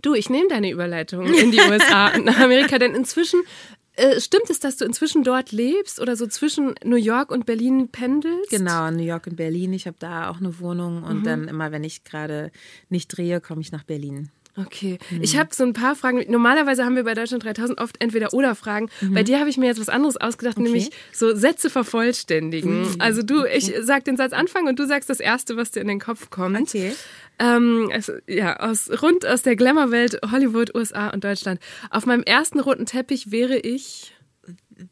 Du, ich nehme deine Überleitung in die USA und nach Amerika, denn inzwischen äh, stimmt es, dass du inzwischen dort lebst oder so zwischen New York und Berlin pendelst? Genau, New York und Berlin. Ich habe da auch eine Wohnung und mhm. dann immer, wenn ich gerade nicht drehe, komme ich nach Berlin. Okay. Mhm. Ich habe so ein paar Fragen. Normalerweise haben wir bei Deutschland 3000 oft entweder oder Fragen. Mhm. Bei dir habe ich mir jetzt was anderes ausgedacht, okay. nämlich so Sätze vervollständigen. Mhm. Also du, ich sag den Satz anfangen und du sagst das erste, was dir in den Kopf kommt. Okay. Ähm, also, ja, aus, rund aus der Glamour-Welt Hollywood, USA und Deutschland. Auf meinem ersten roten Teppich wäre ich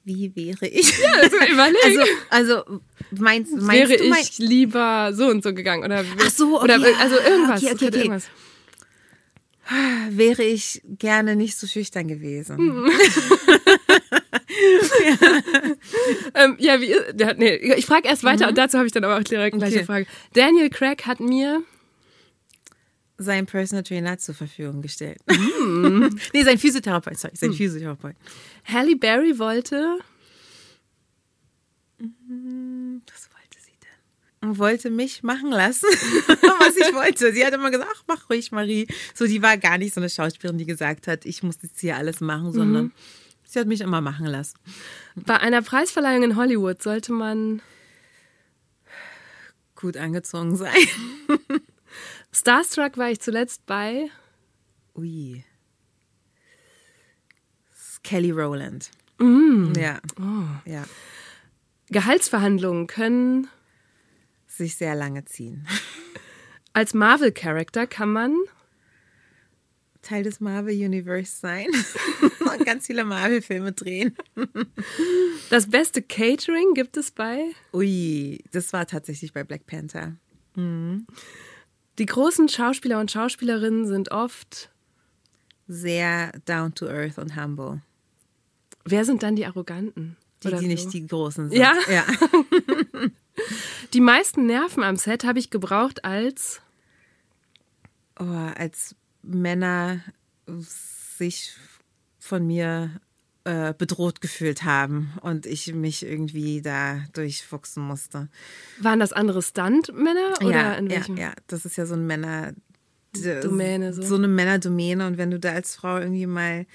wie wäre ich? Ja, also überlegen. Also, also meinst, meinst wäre du mein ich lieber so und so gegangen oder Ach so, okay. oder also irgendwas, okay, okay, okay. irgendwas. Wäre ich gerne nicht so schüchtern gewesen. Hm. ja. ähm, ja, wie, ja, nee, ich frage erst weiter mhm. und dazu habe ich dann aber auch direkt eine gleiche Frage. Daniel Craig hat mir sein Personal Trainer zur Verfügung gestellt. Mm. nee, sein Physiotherapeut, sorry, sein mm. Physiotherapeut. Halle Berry wollte. Mhm, was wollte sie denn? Wollte mich machen lassen, was ich wollte. Sie hat immer gesagt, ach, mach ruhig, Marie. So, die war gar nicht so eine Schauspielerin, die gesagt hat, ich muss jetzt hier alles machen, sondern mhm. sie hat mich immer machen lassen. Bei einer Preisverleihung in Hollywood sollte man gut angezogen sein. Starstruck war ich zuletzt bei. Ui. Kelly Rowland. Mm. Ja. Oh. ja. Gehaltsverhandlungen können Sich sehr lange ziehen. als Marvel-Charakter kann man Teil des Marvel Universe sein und ganz viele Marvel-Filme drehen. das beste Catering gibt es bei Ui, das war tatsächlich bei Black Panther. die großen Schauspieler und Schauspielerinnen sind oft Sehr down to earth und humble. wer sind dann die Arroganten? Die, die so? nicht die Großen sind. Ja? ja. Die meisten Nerven am Set habe ich gebraucht als Oh, als Männer sich von mir äh, bedroht gefühlt haben und ich mich irgendwie da durchfuchsen musste. waren das andere Stuntmänner oder ja, in ja, welchem? ja, das ist ja so ein Männer. Domäne, so. so eine Männerdomäne und wenn du da als Frau irgendwie mal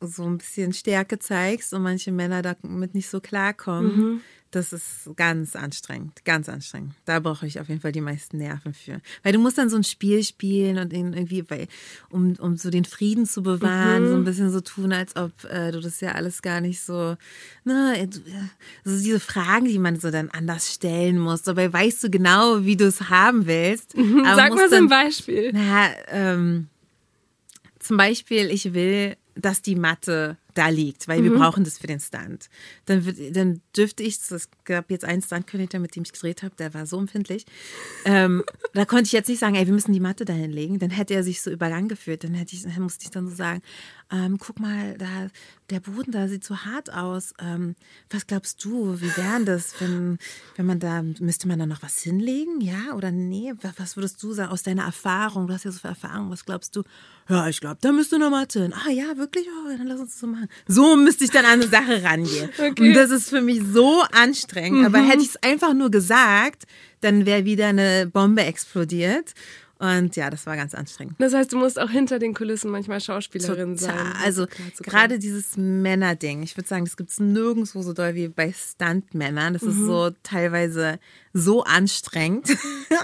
so ein bisschen Stärke zeigst und manche Männer damit nicht so klarkommen, Mhm. Das ist ganz anstrengend, ganz anstrengend. Da brauche ich auf jeden Fall die meisten Nerven für. Weil du musst dann so ein Spiel spielen und irgendwie, weil, um, um so den Frieden zu bewahren, Mhm. so ein bisschen so tun, als ob äh, du das ja alles gar nicht so, ne, äh, du- äh, so diese Fragen, die man so dann anders stellen muss. Dabei weißt du genau, wie du es haben willst. Mhm. Sag mal so ein Beispiel. na, ähm, zum Beispiel, ich will, dass die Matte da liegt, weil wir brauchen das für den Stunt. Dann, dann dürfte ich, es gab jetzt einen Stunt-Koordinator, mit dem ich gedreht habe, der war so empfindlich. Ähm, da konnte ich jetzt nicht sagen, ey, wir müssen die Matte da hinlegen. Dann hätte er sich so übergangen gefühlt. Dann, hätte ich, dann musste ich dann so sagen, ähm, guck mal, da, der Boden da sieht so hart aus. Ähm, was glaubst du, wie wäre das, wenn, wenn man da, müsste man da noch was hinlegen? Ja oder nee? Was, würdest du sagen aus deiner Erfahrung? Du hast ja so viel Erfahrung. Was glaubst du? Ja, ich glaube, da müsste noch Matte hin. Ah ja, wirklich? Oh, dann lass uns das so machen. So müsste ich dann an eine Sache rangehen. Okay. Und das ist für mich so anstrengend. Aber hätte ich es einfach nur gesagt, dann wäre wieder eine Bombe explodiert. Und ja, das war ganz anstrengend. Das heißt, du musst auch hinter den Kulissen manchmal Schauspielerin sein. Total. um Also gerade dieses Männerding, ich würde sagen, das gibt es nirgendwo so doll wie bei Stuntmännern. Das ist Mhm. so teilweise so anstrengend.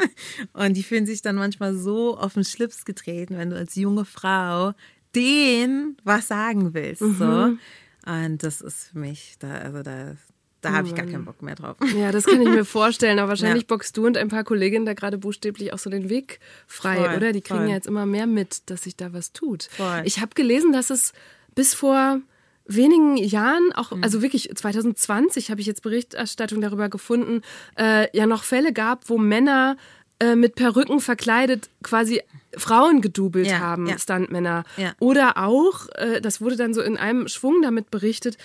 Und die fühlen sich dann manchmal so auf den Schlips getreten, wenn du als junge Frau denen was sagen willst. Mhm. So. Und das ist für mich, da, also da, da habe ich gar Mann. keinen Bock mehr drauf. Ja, das kann ich mir vorstellen. Aber wahrscheinlich Ja. boxst du und ein paar Kolleginnen da gerade buchstäblich auch so den Weg frei, Voll, oder? Die kriegen voll. ja jetzt immer mehr mit, dass sich da was tut. Voll. Ich habe gelesen, dass es bis vor wenigen Jahren, auch, Mhm. also wirklich 2020 habe ich jetzt Berichterstattung darüber gefunden, äh, ja noch Fälle gab, wo Männer äh, mit Perücken verkleidet quasi Frauen gedoubelt Ja, haben, ja. Stuntmänner. Ja. Oder auch, äh, das wurde dann so in einem Schwung damit berichtet,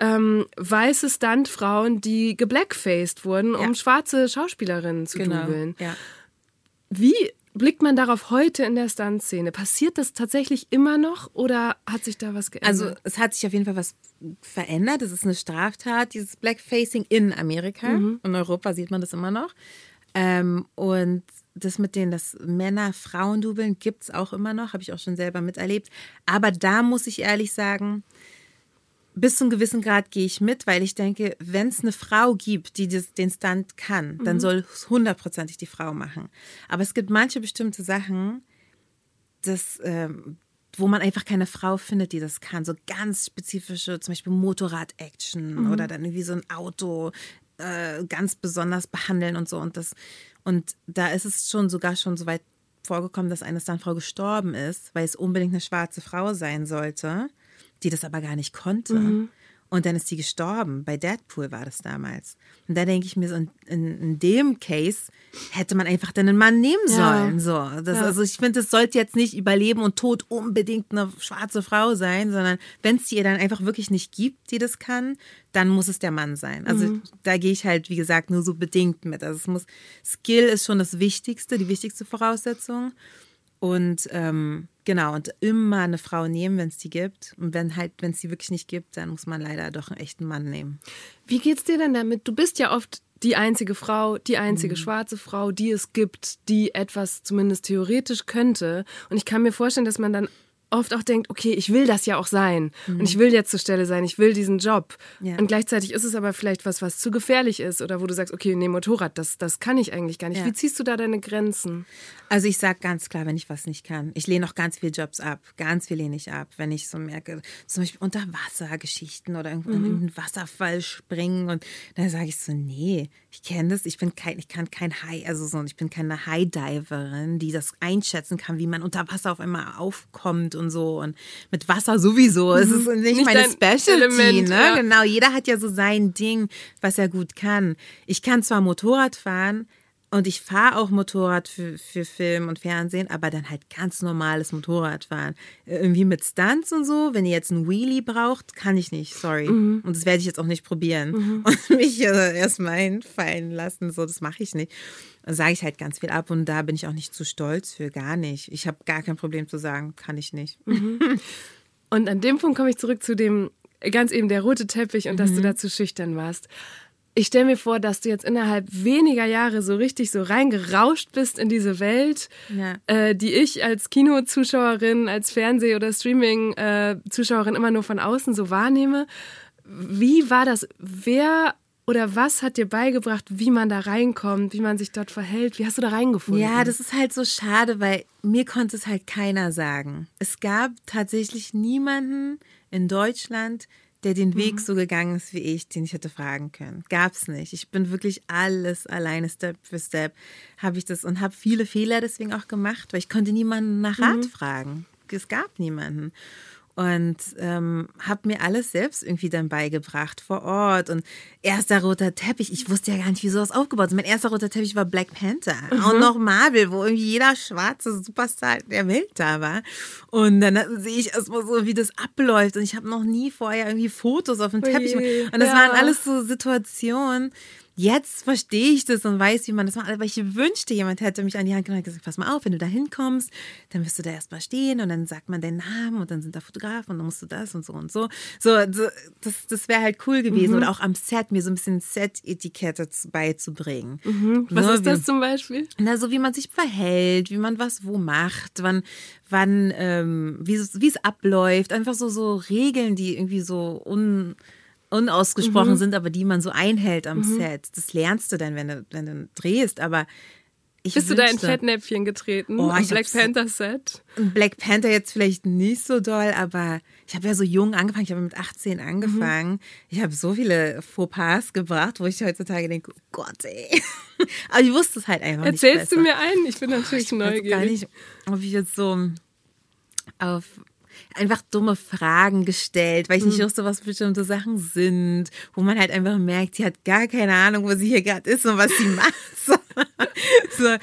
ähm, weiße Stuntfrauen, die geblackfaced wurden, um Ja. schwarze Schauspielerinnen zu dubeln. Ja. Wie blickt man darauf heute in der Stuntszene? Passiert das tatsächlich immer noch oder hat sich da was geändert? Also es hat sich auf jeden Fall was verändert. Es ist eine Straftat, dieses Blackfacing in Amerika. In Europa sieht man das immer noch. Ähm, und das mit denen, dass Männer Frauen dubeln, gibt es auch immer noch, habe ich auch schon selber miterlebt. Aber da muss ich ehrlich sagen, bis zu einem gewissen Grad gehe ich mit, weil ich denke, wenn es eine Frau gibt, die das, den Stunt kann, dann soll es hundertprozentig die Frau machen. Aber es gibt manche bestimmte Sachen, das, ähm, wo man einfach keine Frau findet, die das kann. So ganz spezifische, zum Beispiel Motorrad-Action oder dann irgendwie so ein Auto äh, ganz besonders behandeln und so. Und das, und da ist es schon sogar schon so weit vorgekommen, dass eine Stuntfrau gestorben ist, weil es unbedingt eine schwarze Frau sein sollte, die das aber gar nicht konnte. Und dann ist sie gestorben. Bei Deadpool war das damals. Und da denke ich mir so, in, in, in dem Case hätte man einfach dann einen Mann nehmen Ja. sollen. So. Das, Ja. Also ich finde, es sollte jetzt nicht über Leben und Tod unbedingt eine schwarze Frau sein, sondern wenn es die ihr dann einfach wirklich nicht gibt, die das kann, dann muss es der Mann sein. Also Mhm. da gehe ich halt, wie gesagt, nur so bedingt mit. Also es muss, Skill ist schon das Wichtigste, die wichtigste Voraussetzung. Und ähm, genau, und immer eine Frau nehmen, wenn es die gibt. Und wenn halt, wenn es die wirklich nicht gibt, dann muss man leider doch einen echten Mann nehmen. Wie geht's dir denn damit? Du bist ja oft die einzige Frau, die einzige schwarze Frau, die es gibt, die etwas zumindest theoretisch könnte. Und ich kann mir vorstellen, dass man dann oft auch denkt, okay, ich will das ja auch sein mhm. und ich will jetzt zur Stelle sein, ich will diesen Job. Ja. Und gleichzeitig ist es aber vielleicht was, was zu gefährlich ist oder wo du sagst, okay, nee, Motorrad, das, das kann ich eigentlich gar nicht. Ja. Wie ziehst du da deine Grenzen? Also ich sage ganz klar, wenn ich was nicht kann. Ich lehne auch ganz viele Jobs ab, ganz viel lehne ich ab, wenn ich so merke, zum Beispiel Unterwassergeschichten oder irgendwo mhm. in einen Wasserfall springen und dann sage ich so, nee, ich kenne das, ich bin kein, ich kann kein High, also so, ich bin keine High-Diverin, die das einschätzen kann, wie man unter Wasser auf einmal aufkommt und so und mit Wasser sowieso. Mhm. Es ist nicht, nicht meine Specialty, Element, ne? Ja. Genau, jeder hat ja so sein Ding, was er gut kann. Ich kann zwar Motorrad fahren, und ich fahre auch Motorrad für, für Film und Fernsehen, aber dann halt ganz normales Motorradfahren. Irgendwie mit Stunts und so. Wenn ihr jetzt einen Wheelie braucht, kann ich nicht, sorry. Mhm. Und das werde ich jetzt auch nicht probieren. Mhm. Und mich äh, erstmal einfallen lassen, so, das mache ich nicht. Dann sage ich halt ganz viel ab und da bin ich auch nicht zu stolz für, gar nicht. Ich habe gar kein Problem zu sagen, kann ich nicht. Mhm. Und an dem Punkt komme ich zurück zu dem, ganz eben der rote Teppich und dass du mhm. dazu schüchtern warst ich stelle mir vor, dass du jetzt innerhalb weniger Jahre so richtig so reingerauscht bist in diese Welt, ja. äh, die ich als Kinozuschauerin, als Fernseh- oder Streaming-Zuschauerin immer nur von außen so wahrnehme. Wie war das? Wer oder was hat dir beigebracht, wie man da reinkommt, wie man sich dort verhält? Wie hast du da reingefunden? Ja, das ist halt so schade, weil mir konnte es halt keiner sagen. Es gab tatsächlich niemanden in Deutschland, der den Weg mhm. so gegangen ist wie ich, den ich hätte fragen können. Gab's nicht. Ich bin wirklich alles alleine, Step für Step, habe ich das und habe viele Fehler deswegen auch gemacht, weil ich konnte niemanden nach Rat mhm. fragen. Es gab niemanden und ähm, habe mir alles selbst irgendwie dann beigebracht vor Ort und erster roter Teppich. Ich wusste ja gar nicht, wie sowas aufgebaut ist. Mein erster roter Teppich war Black Panther mhm. und noch Marvel, wo irgendwie jeder schwarze Superstar der Welt da war. Und dann sehe ich erstmal so, wie das abläuft und ich habe noch nie vorher irgendwie Fotos auf dem Teppich. Ui, und das ja. waren alles so Situationen jetzt verstehe ich das und weiß, wie man das macht. Aber ich wünschte, jemand hätte mich an die Hand genommen und gesagt, pass mal auf, wenn du da hinkommst, dann wirst du da erstmal stehen und dann sagt man deinen Namen und dann sind da Fotografen und dann musst du das und so und so. So, das, das wäre halt cool gewesen. Mhm. Oder auch am Set mir so ein bisschen Set-Etikette beizubringen. Mhm. Was so, ist das wie, zum Beispiel? Na, so wie man sich verhält, wie man was wo macht, wann, wann, ähm, wie es abläuft. Einfach so, so Regeln, die irgendwie so un unausgesprochen mhm. sind, aber die man so einhält am mhm. Set. Das lernst du dann, wenn du, wenn du drehst, aber ich Bist wünschte, du da in Fettnäpfchen getreten? Oh, Black Panther Set? Black Panther jetzt vielleicht nicht so doll, aber ich habe ja so jung angefangen. Ich habe mit 18 angefangen. Mhm. Ich habe so viele Fauxpas gebracht, wo ich heutzutage denke, oh Gott, ey. aber ich wusste es halt einfach Erzählst nicht. Erzählst du mir einen? Ich bin natürlich oh, ich neugierig. Gar nicht, ob ich jetzt so auf einfach dumme Fragen gestellt, weil ich nicht mhm. wusste, was bestimmte Sachen sind, wo man halt einfach merkt, sie hat gar keine Ahnung, wo sie hier gerade ist und was sie macht. So, so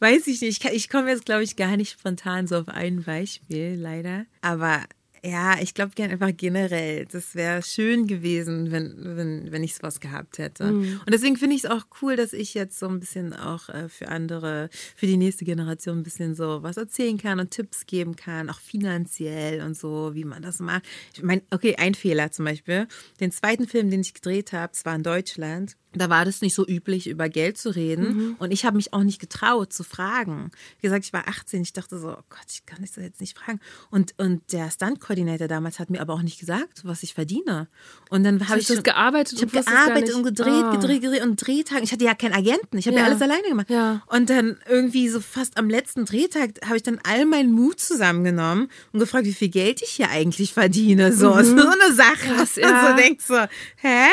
weiß ich nicht. Ich, ich komme jetzt, glaube ich, gar nicht spontan so auf ein Beispiel, leider. Aber ja, ich glaube einfach generell, das wäre schön gewesen, wenn, wenn, wenn ich sowas gehabt hätte. Mhm. Und deswegen finde ich es auch cool, dass ich jetzt so ein bisschen auch äh, für andere, für die nächste Generation ein bisschen so was erzählen kann und Tipps geben kann, auch finanziell und so, wie man das macht. Ich meine, okay, ein Fehler zum Beispiel. Den zweiten Film, den ich gedreht habe, es war in Deutschland da war das nicht so üblich, über Geld zu reden. Mhm. Und ich habe mich auch nicht getraut zu fragen. Wie gesagt, ich war 18. Ich dachte so, oh Gott, ich kann das jetzt nicht fragen. Und, und der Stunt-Koordinator damals hat mir aber auch nicht gesagt, was ich verdiene. Und dann habe ich das gearbeitet. Ich habe gearbeitet und gedreht, ah. gedreht, gedreht und Drehtagen. Ich hatte ja keinen Agenten. Ich habe ja. ja. alles alleine gemacht. Ja. Und dann irgendwie so fast am letzten Drehtag habe ich dann all meinen Mut zusammengenommen und gefragt, wie viel Geld ich hier eigentlich verdiene. So, mhm. so eine Sache. Krass, ja. Und so denkst so, hä?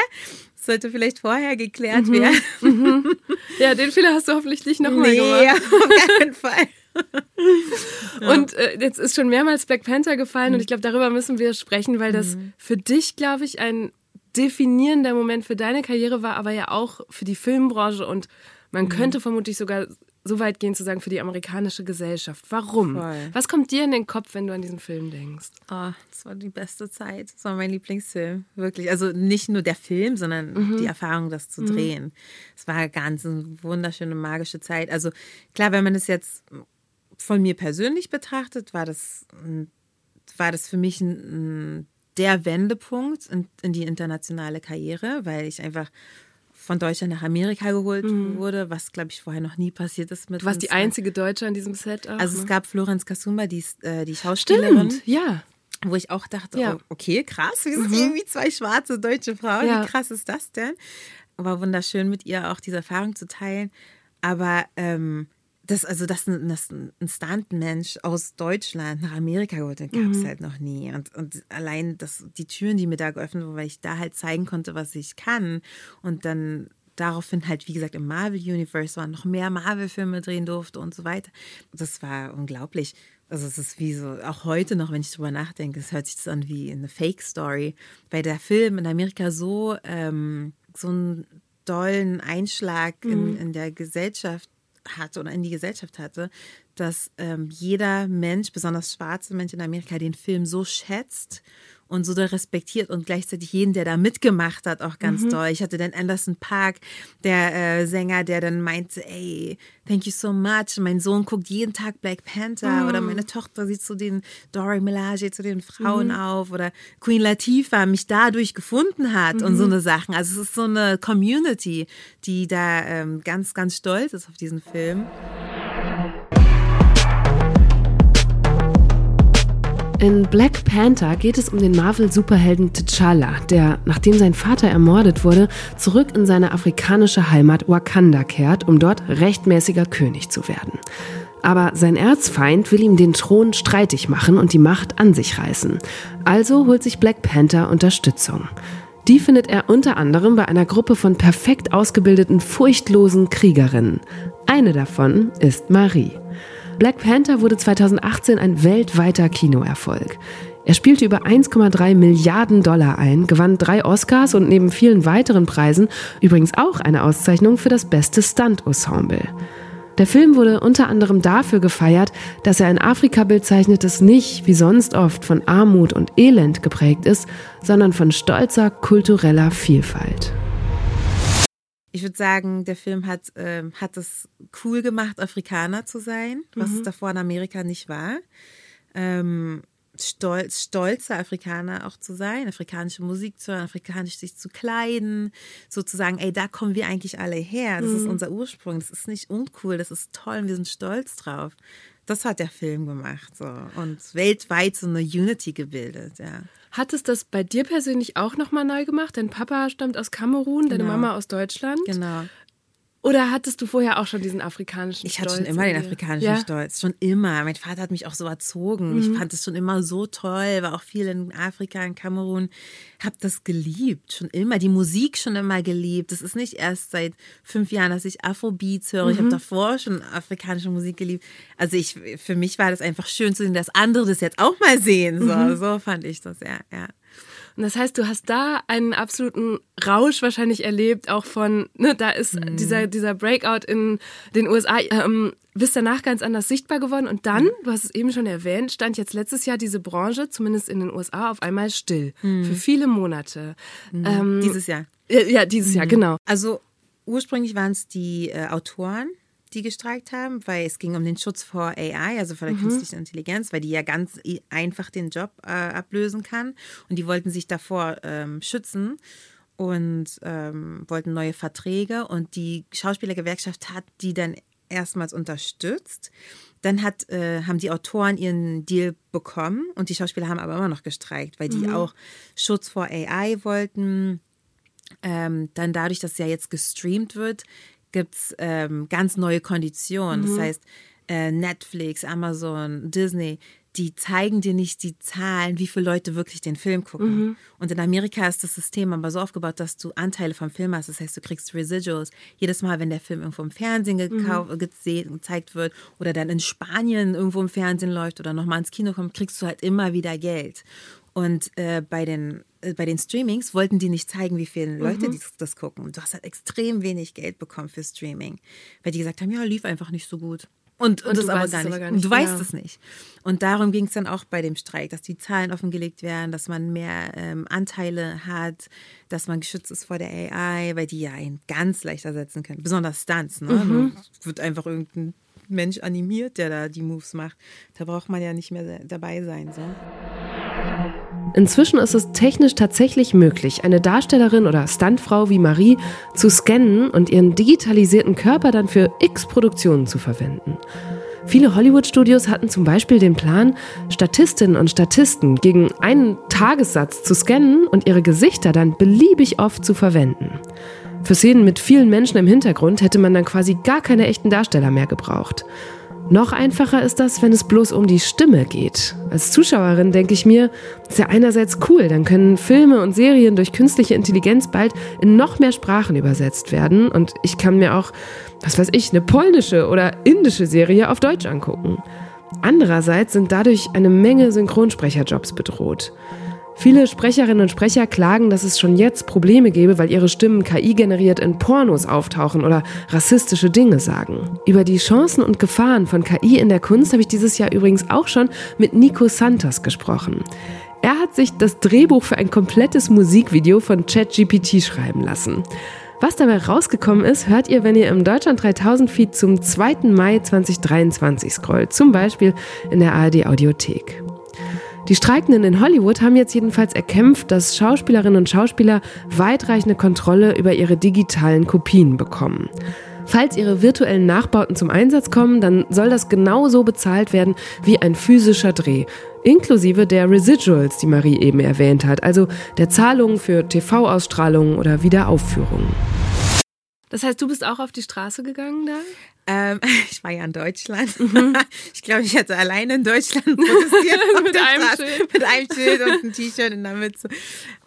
Sollte vielleicht vorher geklärt mhm. werden. Mhm. Ja, den Fehler hast du hoffentlich nicht nochmal nee, gemacht. auf keinen Fall. Und äh, jetzt ist schon mehrmals Black Panther gefallen mhm. und ich glaube, darüber müssen wir sprechen, weil das mhm. für dich, glaube ich, ein definierender Moment für deine Karriere war, aber ja auch für die Filmbranche und man mhm. könnte vermutlich sogar so weit gehen zu sagen, für die amerikanische Gesellschaft. Warum? Voll. Was kommt dir in den Kopf, wenn du an diesen Film denkst? Oh, das war die beste Zeit. Das war mein Lieblingsfilm. Wirklich. Also nicht nur der Film, sondern mhm. die Erfahrung, das zu mhm. drehen. Es war ganz eine wunderschöne, magische Zeit. Also klar, wenn man es jetzt von mir persönlich betrachtet, war das, war das für mich ein, der Wendepunkt in, in die internationale Karriere, weil ich einfach von Deutschland nach Amerika geholt mhm. wurde, was, glaube ich, vorher noch nie passiert ist. Mit du warst die einzige Deutsche an diesem Set auch, Also ne? es gab Florenz Kasumba, die, äh, die Schauspielerin. Stimmt, ja. Wo ich auch dachte, ja. oh, okay, krass, wir sind mhm. irgendwie zwei schwarze deutsche Frauen. Ja. Wie krass ist das denn? War wunderschön mit ihr auch diese Erfahrung zu teilen. Aber ähm, das, also, dass ein, dass ein Stuntmensch aus Deutschland nach Amerika geholt hat, gab es mhm. halt noch nie. Und, und allein das, die Türen, die mir da geöffnet wurden, weil ich da halt zeigen konnte, was ich kann. Und dann daraufhin halt, wie gesagt, im Marvel-Universe waren noch mehr Marvel-Filme drehen durfte und so weiter. Das war unglaublich. Also es ist wie so, auch heute noch, wenn ich drüber nachdenke, es hört sich das an wie eine Fake-Story, weil der Film in Amerika so, ähm, so einen dollen Einschlag in, mhm. in der Gesellschaft hatte oder in die Gesellschaft hatte, dass ähm, jeder Mensch, besonders schwarze Menschen in Amerika, den Film so schätzt und so respektiert und gleichzeitig jeden, der da mitgemacht hat, auch ganz mhm. doll. Ich hatte dann Anderson Park, der äh, Sänger, der dann meinte, ey, thank you so much. Mein Sohn guckt jeden Tag Black Panther mhm. oder meine Tochter sieht zu den Dora Milaje, zu den Frauen mhm. auf oder Queen Latifah mich dadurch gefunden hat und so mhm. eine Sachen. Also es ist so eine Community, die da ähm, ganz, ganz stolz ist auf diesen Film. In Black Panther geht es um den Marvel-Superhelden T'Challa, der, nachdem sein Vater ermordet wurde, zurück in seine afrikanische Heimat Wakanda kehrt, um dort rechtmäßiger König zu werden. Aber sein Erzfeind will ihm den Thron streitig machen und die Macht an sich reißen. Also holt sich Black Panther Unterstützung. Die findet er unter anderem bei einer Gruppe von perfekt ausgebildeten, furchtlosen Kriegerinnen. Eine davon ist Marie. Black Panther wurde 2018 ein weltweiter Kinoerfolg. Er spielte über 1,3 Milliarden Dollar ein, gewann drei Oscars und neben vielen weiteren Preisen übrigens auch eine Auszeichnung für das beste Stunt-Ensemble. Der Film wurde unter anderem dafür gefeiert, dass er ein Afrikabild zeichnet, das nicht, wie sonst oft, von Armut und Elend geprägt ist, sondern von stolzer kultureller Vielfalt ich würde sagen, der Film hat, ähm, hat es cool gemacht, Afrikaner zu sein, was mhm. es davor in Amerika nicht war. Ähm, stolz, stolzer Afrikaner auch zu sein, afrikanische Musik zu hören, afrikanisch sich zu kleiden, sozusagen, ey, da kommen wir eigentlich alle her. Das mhm. ist unser Ursprung. Das ist nicht uncool, das ist toll und wir sind stolz drauf. Das hat der Film gemacht so und weltweit so eine Unity gebildet, ja. Hat es das bei dir persönlich auch nochmal neu gemacht? Dein Papa stammt aus Kamerun, deine genau. Mama aus Deutschland. Genau. Oder hattest du vorher auch schon diesen afrikanischen ich Stolz? Ich hatte schon immer den afrikanischen ja? Stolz, schon immer. Mein Vater hat mich auch so erzogen. Mhm. Ich fand es schon immer so toll, war auch viel in Afrika, in Kamerun. Hab das geliebt, schon immer. Die Musik schon immer geliebt. Das ist nicht erst seit fünf Jahren, dass ich Afrobeats höre. Mhm. Ich habe davor schon afrikanische Musik geliebt. Also ich, für mich war das einfach schön zu sehen, dass andere das jetzt auch mal sehen. So, mhm. so fand ich das, ja, ja. Und das heißt, du hast da einen absoluten Rausch wahrscheinlich erlebt, auch von, ne, da ist mhm. dieser, dieser Breakout in den USA, ähm, bist danach ganz anders sichtbar geworden. Und dann, du hast es eben schon erwähnt, stand jetzt letztes Jahr diese Branche, zumindest in den USA, auf einmal still. Mhm. Für viele Monate. Mhm. Ähm, dieses Jahr. Ja, ja dieses Jahr, mhm. genau. Also ursprünglich waren es die äh, Autoren, die gestreikt haben, weil es ging um den Schutz vor AI, also vor der mhm. künstlichen Intelligenz, weil die ja ganz einfach den Job äh, ablösen kann. Und die wollten sich davor ähm, schützen und ähm, wollten neue Verträge. Und die Schauspielergewerkschaft hat die dann erstmals unterstützt. Dann hat, äh, haben die Autoren ihren Deal bekommen und die Schauspieler haben aber immer noch gestreikt, weil die mhm. auch Schutz vor AI wollten. Ähm, dann dadurch, dass ja jetzt gestreamt wird, gibt es ähm, ganz neue Konditionen. Mhm. Das heißt, äh, Netflix, Amazon, Disney, die zeigen dir nicht die Zahlen, wie viele Leute wirklich den Film gucken. Mhm. Und in Amerika ist das System aber so aufgebaut, dass du Anteile vom Film hast. Das heißt, du kriegst Residuals. Jedes Mal, wenn der Film irgendwo im Fernsehen gekauft, mhm. gesehen, gezeigt wird oder dann in Spanien irgendwo im Fernsehen läuft oder nochmal ins Kino kommt, kriegst du halt immer wieder Geld. Und äh, bei, den, bei den Streamings wollten die nicht zeigen, wie viele Leute mhm. das, gucken. Und du hast halt extrem wenig Geld bekommen für Streaming, weil die gesagt haben, ja, lief einfach nicht so gut. Und, und, und das aber gar, aber gar, nicht. Du ja. weißt es nicht. Und darum ging es dann auch bei dem Streik, dass die Zahlen offengelegt werden, dass man mehr ähm, Anteile hat, dass man geschützt ist vor der AI, weil die ja einen ganz leicht ersetzen können. Besonders Stunts. Ne? Mhm. Wird einfach irgendein Mensch animiert, der da die Moves macht. Da braucht man ja nicht mehr dabei sein. So. Inzwischen ist es technisch tatsächlich möglich, eine Darstellerin oder Stuntfrau wie Marie zu scannen und ihren digitalisierten Körper dann für x Produktionen zu verwenden. Viele Hollywood-Studios hatten zum Beispiel den Plan, Statistinnen und Statisten gegen einen Tagessatz zu scannen und ihre Gesichter dann beliebig oft zu verwenden. Für Szenen mit vielen Menschen im Hintergrund hätte man dann quasi gar keine echten Darsteller mehr gebraucht. Noch einfacher ist das, wenn es bloß um die Stimme geht. Als Zuschauerin denke ich mir, ist ja einerseits cool, dann können Filme und Serien durch künstliche Intelligenz bald in noch mehr Sprachen übersetzt werden und ich kann mir auch, was weiß ich, eine polnische oder indische Serie auf Deutsch angucken. Andererseits sind dadurch eine Menge Synchronsprecherjobs bedroht. Viele Sprecherinnen und Sprecher klagen, dass es schon jetzt Probleme gäbe, weil ihre Stimmen KI generiert in Pornos auftauchen oder rassistische Dinge sagen. Über die Chancen und Gefahren von KI in der Kunst habe ich dieses Jahr übrigens auch schon mit Nico Santos gesprochen. Er hat sich das Drehbuch für ein komplettes Musikvideo von ChatGPT schreiben lassen. Was dabei rausgekommen ist, hört ihr, wenn ihr im Deutschland 3000 Feed zum 2. Mai 2023 scrollt, zum Beispiel in der ARD Audiothek. Die Streikenden in Hollywood haben jetzt jedenfalls erkämpft, dass Schauspielerinnen und Schauspieler weitreichende Kontrolle über ihre digitalen Kopien bekommen. Falls ihre virtuellen Nachbauten zum Einsatz kommen, dann soll das genauso bezahlt werden wie ein physischer Dreh, inklusive der Residuals, die Marie eben erwähnt hat, also der Zahlungen für TV-Ausstrahlungen oder Wiederaufführungen. Das heißt, du bist auch auf die Straße gegangen da? Ähm, ich war ja in Deutschland. Mhm. Ich glaube, ich hätte alleine in Deutschland protestiert. mit, einem Schild. mit einem Schild und einem T-Shirt in der Mütze.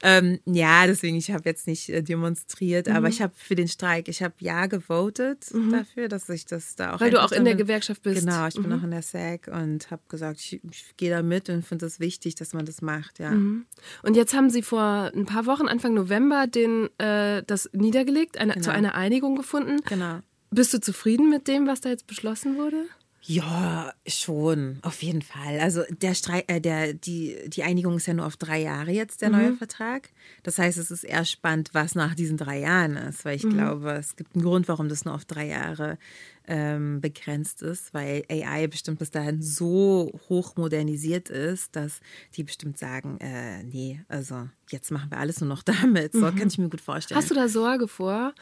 Ähm, ja, deswegen, ich habe jetzt nicht äh, demonstriert, mhm. aber ich habe für den Streik, ich habe ja gewotet mhm. dafür, dass ich das da auch. Weil du auch in der Gewerkschaft bist. Genau, ich bin auch mhm. in der SAG und habe gesagt, ich, ich gehe da mit und finde es wichtig, dass man das macht, ja. Mhm. Und jetzt haben Sie vor ein paar Wochen, Anfang November, den, äh, das niedergelegt, eine, genau. zu einer Einigung gefunden. Genau. Bist du zufrieden mit dem, was da jetzt beschlossen wurde? Ja, schon, auf jeden Fall. Also der Streik, äh, der, die, die Einigung ist ja nur auf drei Jahre jetzt, der mhm. neue Vertrag. Das heißt, es ist eher spannend, was nach diesen drei Jahren ist, weil ich mhm. glaube, es gibt einen Grund, warum das nur auf drei Jahre ähm, begrenzt ist, weil AI bestimmt bis dahin so hoch modernisiert ist, dass die bestimmt sagen, äh, nee, also jetzt machen wir alles nur noch damit. So mhm. kann ich mir gut vorstellen. Hast du da Sorge vor?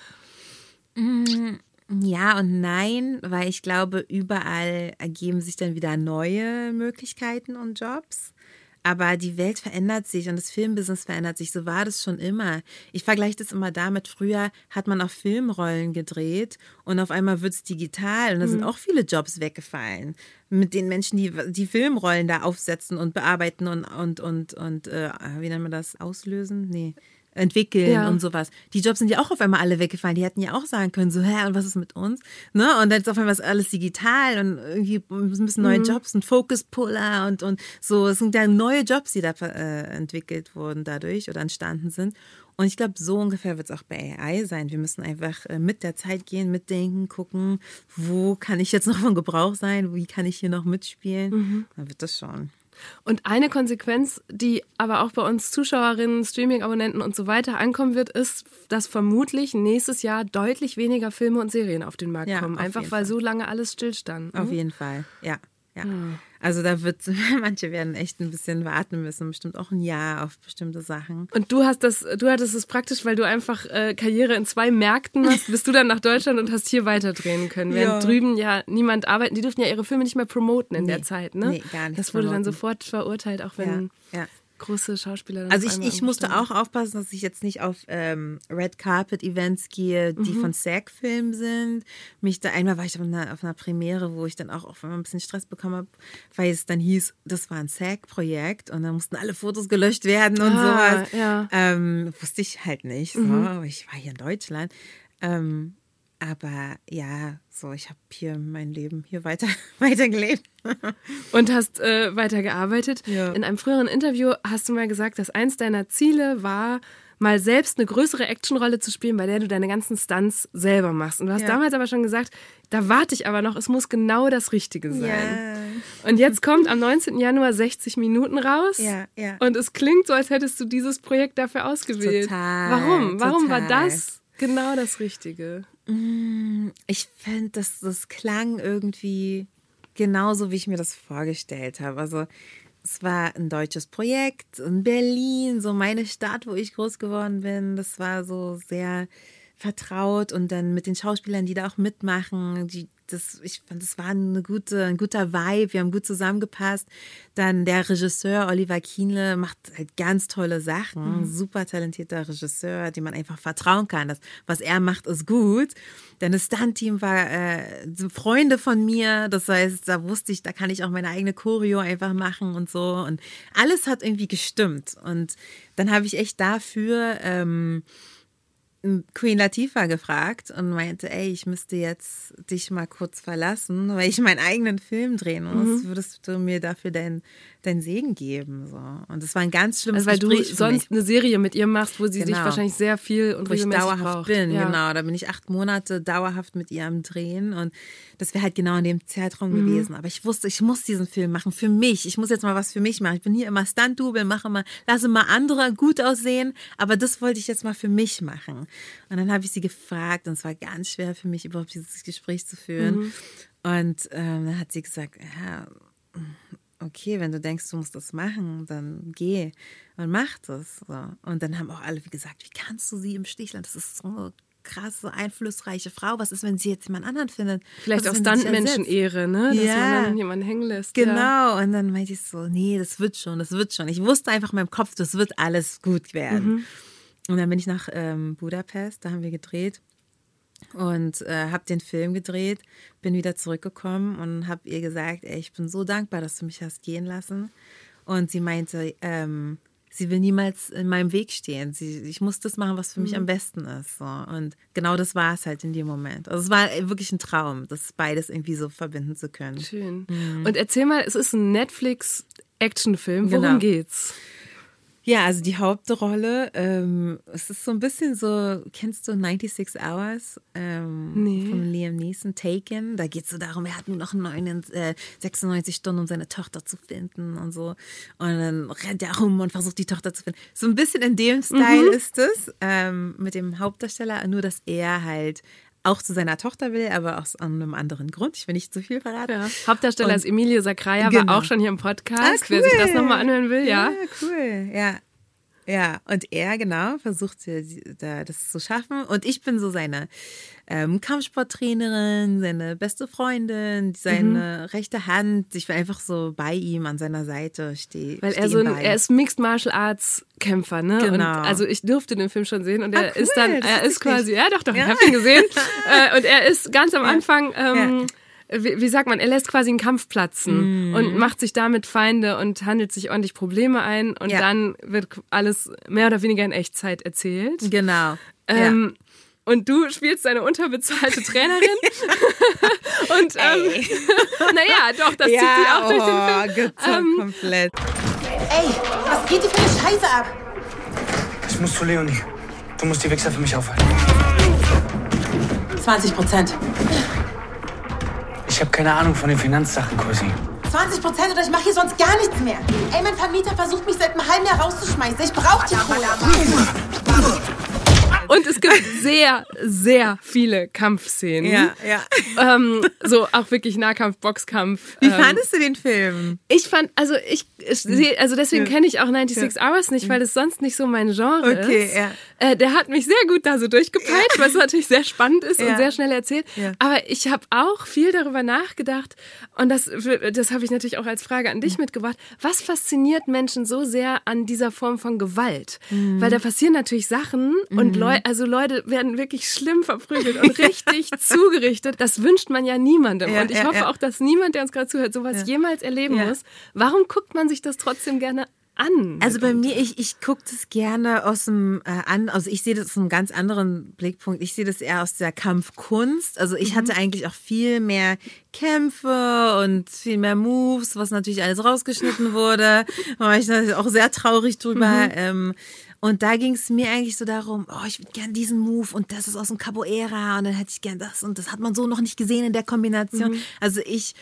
Mhm. Ja und nein, weil ich glaube, überall ergeben sich dann wieder neue Möglichkeiten und Jobs. Aber die Welt verändert sich und das Filmbusiness verändert sich. So war das schon immer. Ich vergleiche das immer damit. Früher hat man auch Filmrollen gedreht und auf einmal wird es digital und da sind mhm. auch viele Jobs weggefallen. Mit den Menschen, die die Filmrollen da aufsetzen und bearbeiten und, und, und, und äh, wie nennt man das? Auslösen? Nee entwickeln ja. und sowas. Die Jobs sind ja auch auf einmal alle weggefallen. Die hätten ja auch sagen können, so, hä, und was ist mit uns? Ne? Und dann ist auf einmal alles digital und irgendwie müssen neue mhm. Jobs und Focus Puller und, und so. Es sind ja neue Jobs, die da äh, entwickelt wurden dadurch oder entstanden sind. Und ich glaube, so ungefähr wird es auch bei AI sein. Wir müssen einfach äh, mit der Zeit gehen, mitdenken, gucken, wo kann ich jetzt noch von Gebrauch sein, wie kann ich hier noch mitspielen. Mhm. Dann wird das schon. Und eine Konsequenz, die aber auch bei uns Zuschauerinnen, Streaming-Abonnenten und so weiter ankommen wird, ist, dass vermutlich nächstes Jahr deutlich weniger Filme und Serien auf den Markt ja, kommen. Einfach weil Fall. so lange alles stillstand. Auf jeden Fall, ja. Ja. Hm. Also da wird, manche werden echt ein bisschen warten müssen, bestimmt auch ein Jahr auf bestimmte Sachen. Und du hast das, du hattest es praktisch, weil du einfach äh, Karriere in zwei Märkten hast, bist du dann nach Deutschland und hast hier weiterdrehen können. Während ja. drüben ja niemand arbeiten, die dürfen ja ihre Filme nicht mehr promoten in nee, der Zeit, ne? Nee, gar nicht. Das wurde promoten. dann sofort verurteilt, auch wenn. Ja, ja große Schauspieler. Also ich, ich musste auch aufpassen, dass ich jetzt nicht auf ähm, Red Carpet Events gehe, die mhm. von SAG-Filmen sind. Mich da einmal war ich auf einer, auf einer Premiere, wo ich dann auch ein bisschen Stress bekommen habe, weil es dann hieß, das war ein SAG-Projekt und dann mussten alle Fotos gelöscht werden und ah, sowas. Ja. Ähm, wusste ich halt nicht. So. Mhm. Ich war hier in Deutschland. Ähm, aber ja, so, ich habe hier mein Leben hier weiter, weiter gelebt. Und hast äh, weiter gearbeitet. Ja. In einem früheren Interview hast du mal gesagt, dass eins deiner Ziele war, mal selbst eine größere Actionrolle zu spielen, bei der du deine ganzen Stunts selber machst. Und du hast ja. damals aber schon gesagt, da warte ich aber noch, es muss genau das Richtige sein. Ja. Und jetzt kommt am 19. Januar 60 Minuten raus. Ja, ja. Und es klingt so, als hättest du dieses Projekt dafür ausgewählt. Total. Warum? Warum total. war das genau das Richtige? Mm, ich finde, dass das klang irgendwie genauso, wie ich mir das vorgestellt habe. Also es war ein deutsches Projekt in Berlin, so meine Stadt, wo ich groß geworden bin. Das war so sehr vertraut und dann mit den Schauspielern, die da auch mitmachen, die, das, ich fand, das war eine gute, ein guter Vibe, wir haben gut zusammengepasst. Dann der Regisseur Oliver Kienle macht halt ganz tolle Sachen, mhm. super talentierter Regisseur, dem man einfach vertrauen kann. Das, was er macht, ist gut. Dann das Stunt-Team war äh, Freunde von mir, das heißt, da wusste ich, da kann ich auch meine eigene Choreo einfach machen und so. Und alles hat irgendwie gestimmt. Und dann habe ich echt dafür ähm, Queen Latifah gefragt und meinte, ey, ich müsste jetzt dich mal kurz verlassen, weil ich meinen eigenen Film drehen muss. Mhm. Würdest du mir dafür dein, deinen Segen geben? So. Und das war ein ganz schlimmes also, weil du sonst eine Serie mit ihr machst, wo sie genau. sich wahrscheinlich sehr viel und wo ich dauerhaft braucht. bin. Ja. Genau, da bin ich acht Monate dauerhaft mit ihr am Drehen und das wäre halt genau in dem Zeitraum mhm. gewesen. Aber ich wusste, ich muss diesen Film machen für mich. Ich muss jetzt mal was für mich machen. Ich bin hier immer Stunt-Double, mache mal, lasse mal andere gut aussehen, aber das wollte ich jetzt mal für mich machen. Und dann habe ich sie gefragt und es war ganz schwer für mich, überhaupt dieses Gespräch zu führen. Mhm. Und ähm, dann hat sie gesagt, ja, okay, wenn du denkst, du musst das machen, dann geh und mach das. So. Und dann haben auch alle gesagt, wie kannst du sie im Stich lassen? Das ist so eine krasse, einflussreiche Frau. Was ist, wenn sie jetzt jemand anderen findet? Vielleicht aus Standmenschen-Ehre, ne? Dass ja. man dann jemanden hängen lässt. Genau. Ja. Und dann meinte ich so, nee, das wird schon, das wird schon. Ich wusste einfach in meinem Kopf, das wird alles gut werden. Mhm. Und dann bin ich nach ähm, Budapest, da haben wir gedreht und äh, habe den Film gedreht, bin wieder zurückgekommen und habe ihr gesagt, ey, ich bin so dankbar, dass du mich hast gehen lassen. Und sie meinte, ähm, sie will niemals in meinem Weg stehen. Sie, ich muss das machen, was für mich mhm. am besten ist. So. Und genau das war es halt in dem Moment. Also es war wirklich ein Traum, das beides irgendwie so verbinden zu können. Schön. Mhm. Und erzähl mal, es ist ein Netflix-Actionfilm. Worum genau. geht's? Ja, also die Hauptrolle, ähm, es ist so ein bisschen so, kennst du 96 Hours ähm, nee. von Liam Neeson, Taken? Da geht es so darum, er hat nur noch 9, äh, 96 Stunden, um seine Tochter zu finden und so. Und dann rennt er rum und versucht die Tochter zu finden. So ein bisschen in dem Style mhm. ist es, ähm, mit dem Hauptdarsteller, nur dass er halt auch zu seiner Tochter will, aber aus einem anderen Grund. Ich will nicht zu viel verraten. Ja. Hauptdarsteller und, ist Emilio Sacraia, genau. war auch schon hier im Podcast. Ah, cool. Wer sich das nochmal anhören will, ja. Ja, cool. Ja, ja, und er, genau, versucht das zu schaffen. Und ich bin so seine ähm, Kampfsporttrainerin, seine beste Freundin, seine mhm. rechte Hand. Ich bin einfach so bei ihm an seiner Seite stehe. Weil er so ein, er ist Mixed Martial Arts Kämpfer, ne? Genau. Und also ich durfte den Film schon sehen und ah, er cool, ist dann, er ist quasi, ja doch, doch, ja. ich habe ihn gesehen. äh, und er ist ganz am Anfang. Ähm, ja wie, wie, sagt man, er lässt quasi einen Kampf platzen mm. und macht sich damit Feinde und handelt sich ordentlich Probleme ein und ja. dann wird alles mehr oder weniger in Echtzeit erzählt. Genau. Ähm, ja. Und du spielst eine unterbezahlte Trainerin. und ähm, naja, doch, das ja, zieht sie auch oh, durch den Film. Ähm, komplett. Ey, was geht dir für eine Scheiße ab? Ich muss zu Leonie. Du musst die Wichser für mich aufhalten. 20 Prozent. Ich habe keine Ahnung von den Finanzsachen, Cosi. 20 Prozent oder ich mache hier sonst gar nichts mehr. Ey, mein Vermieter versucht mich seit einem halben Jahr rauszuschmeißen. Ich brauche die Kohle. Und es gibt sehr, sehr viele Kampfszenen. Ja, ja. Ähm, so auch wirklich Nahkampf, Boxkampf. Wie ähm, fandest du den Film? Ich fand, also ich, ich also deswegen ja. kenne ich auch 96 ja. Hours nicht, weil es sonst nicht so mein Genre okay, ist. Ja. Äh, der hat mich sehr gut da so durchgepeitscht, was natürlich sehr spannend ist und sehr schnell erzählt. Aber ich habe auch viel darüber nachgedacht und das, das habe ich natürlich auch als Frage an dich mitgebracht. Was fasziniert Menschen so sehr an dieser Form von Gewalt? Mhm. Weil da passieren natürlich Sachen mhm. und Leute, also Leute werden wirklich schlimm verprügelt und richtig zugerichtet. Das wünscht man ja niemandem. Ja, und ich ja, hoffe ja. auch, dass niemand, der uns gerade zuhört, sowas jemals erleben muss. Warum guckt man sich das trotzdem gerne an? Also bei mir, ich, ich gucke das gerne aus dem äh, an, also ich sehe das aus einem ganz anderen Blickpunkt. Ich sehe das eher aus der Kampfkunst. Also ich mhm. hatte eigentlich auch viel mehr Kämpfe und viel mehr Moves, was natürlich alles rausgeschnitten wurde. Da war ich natürlich auch sehr traurig drüber. Mhm. Ähm, und da ging es mir eigentlich so darum, oh, ich würde gern diesen Move und das ist aus dem Capoeira und dann hätte ich gern das und das hat man so noch nicht gesehen in der Kombination. Mhm. Also ich,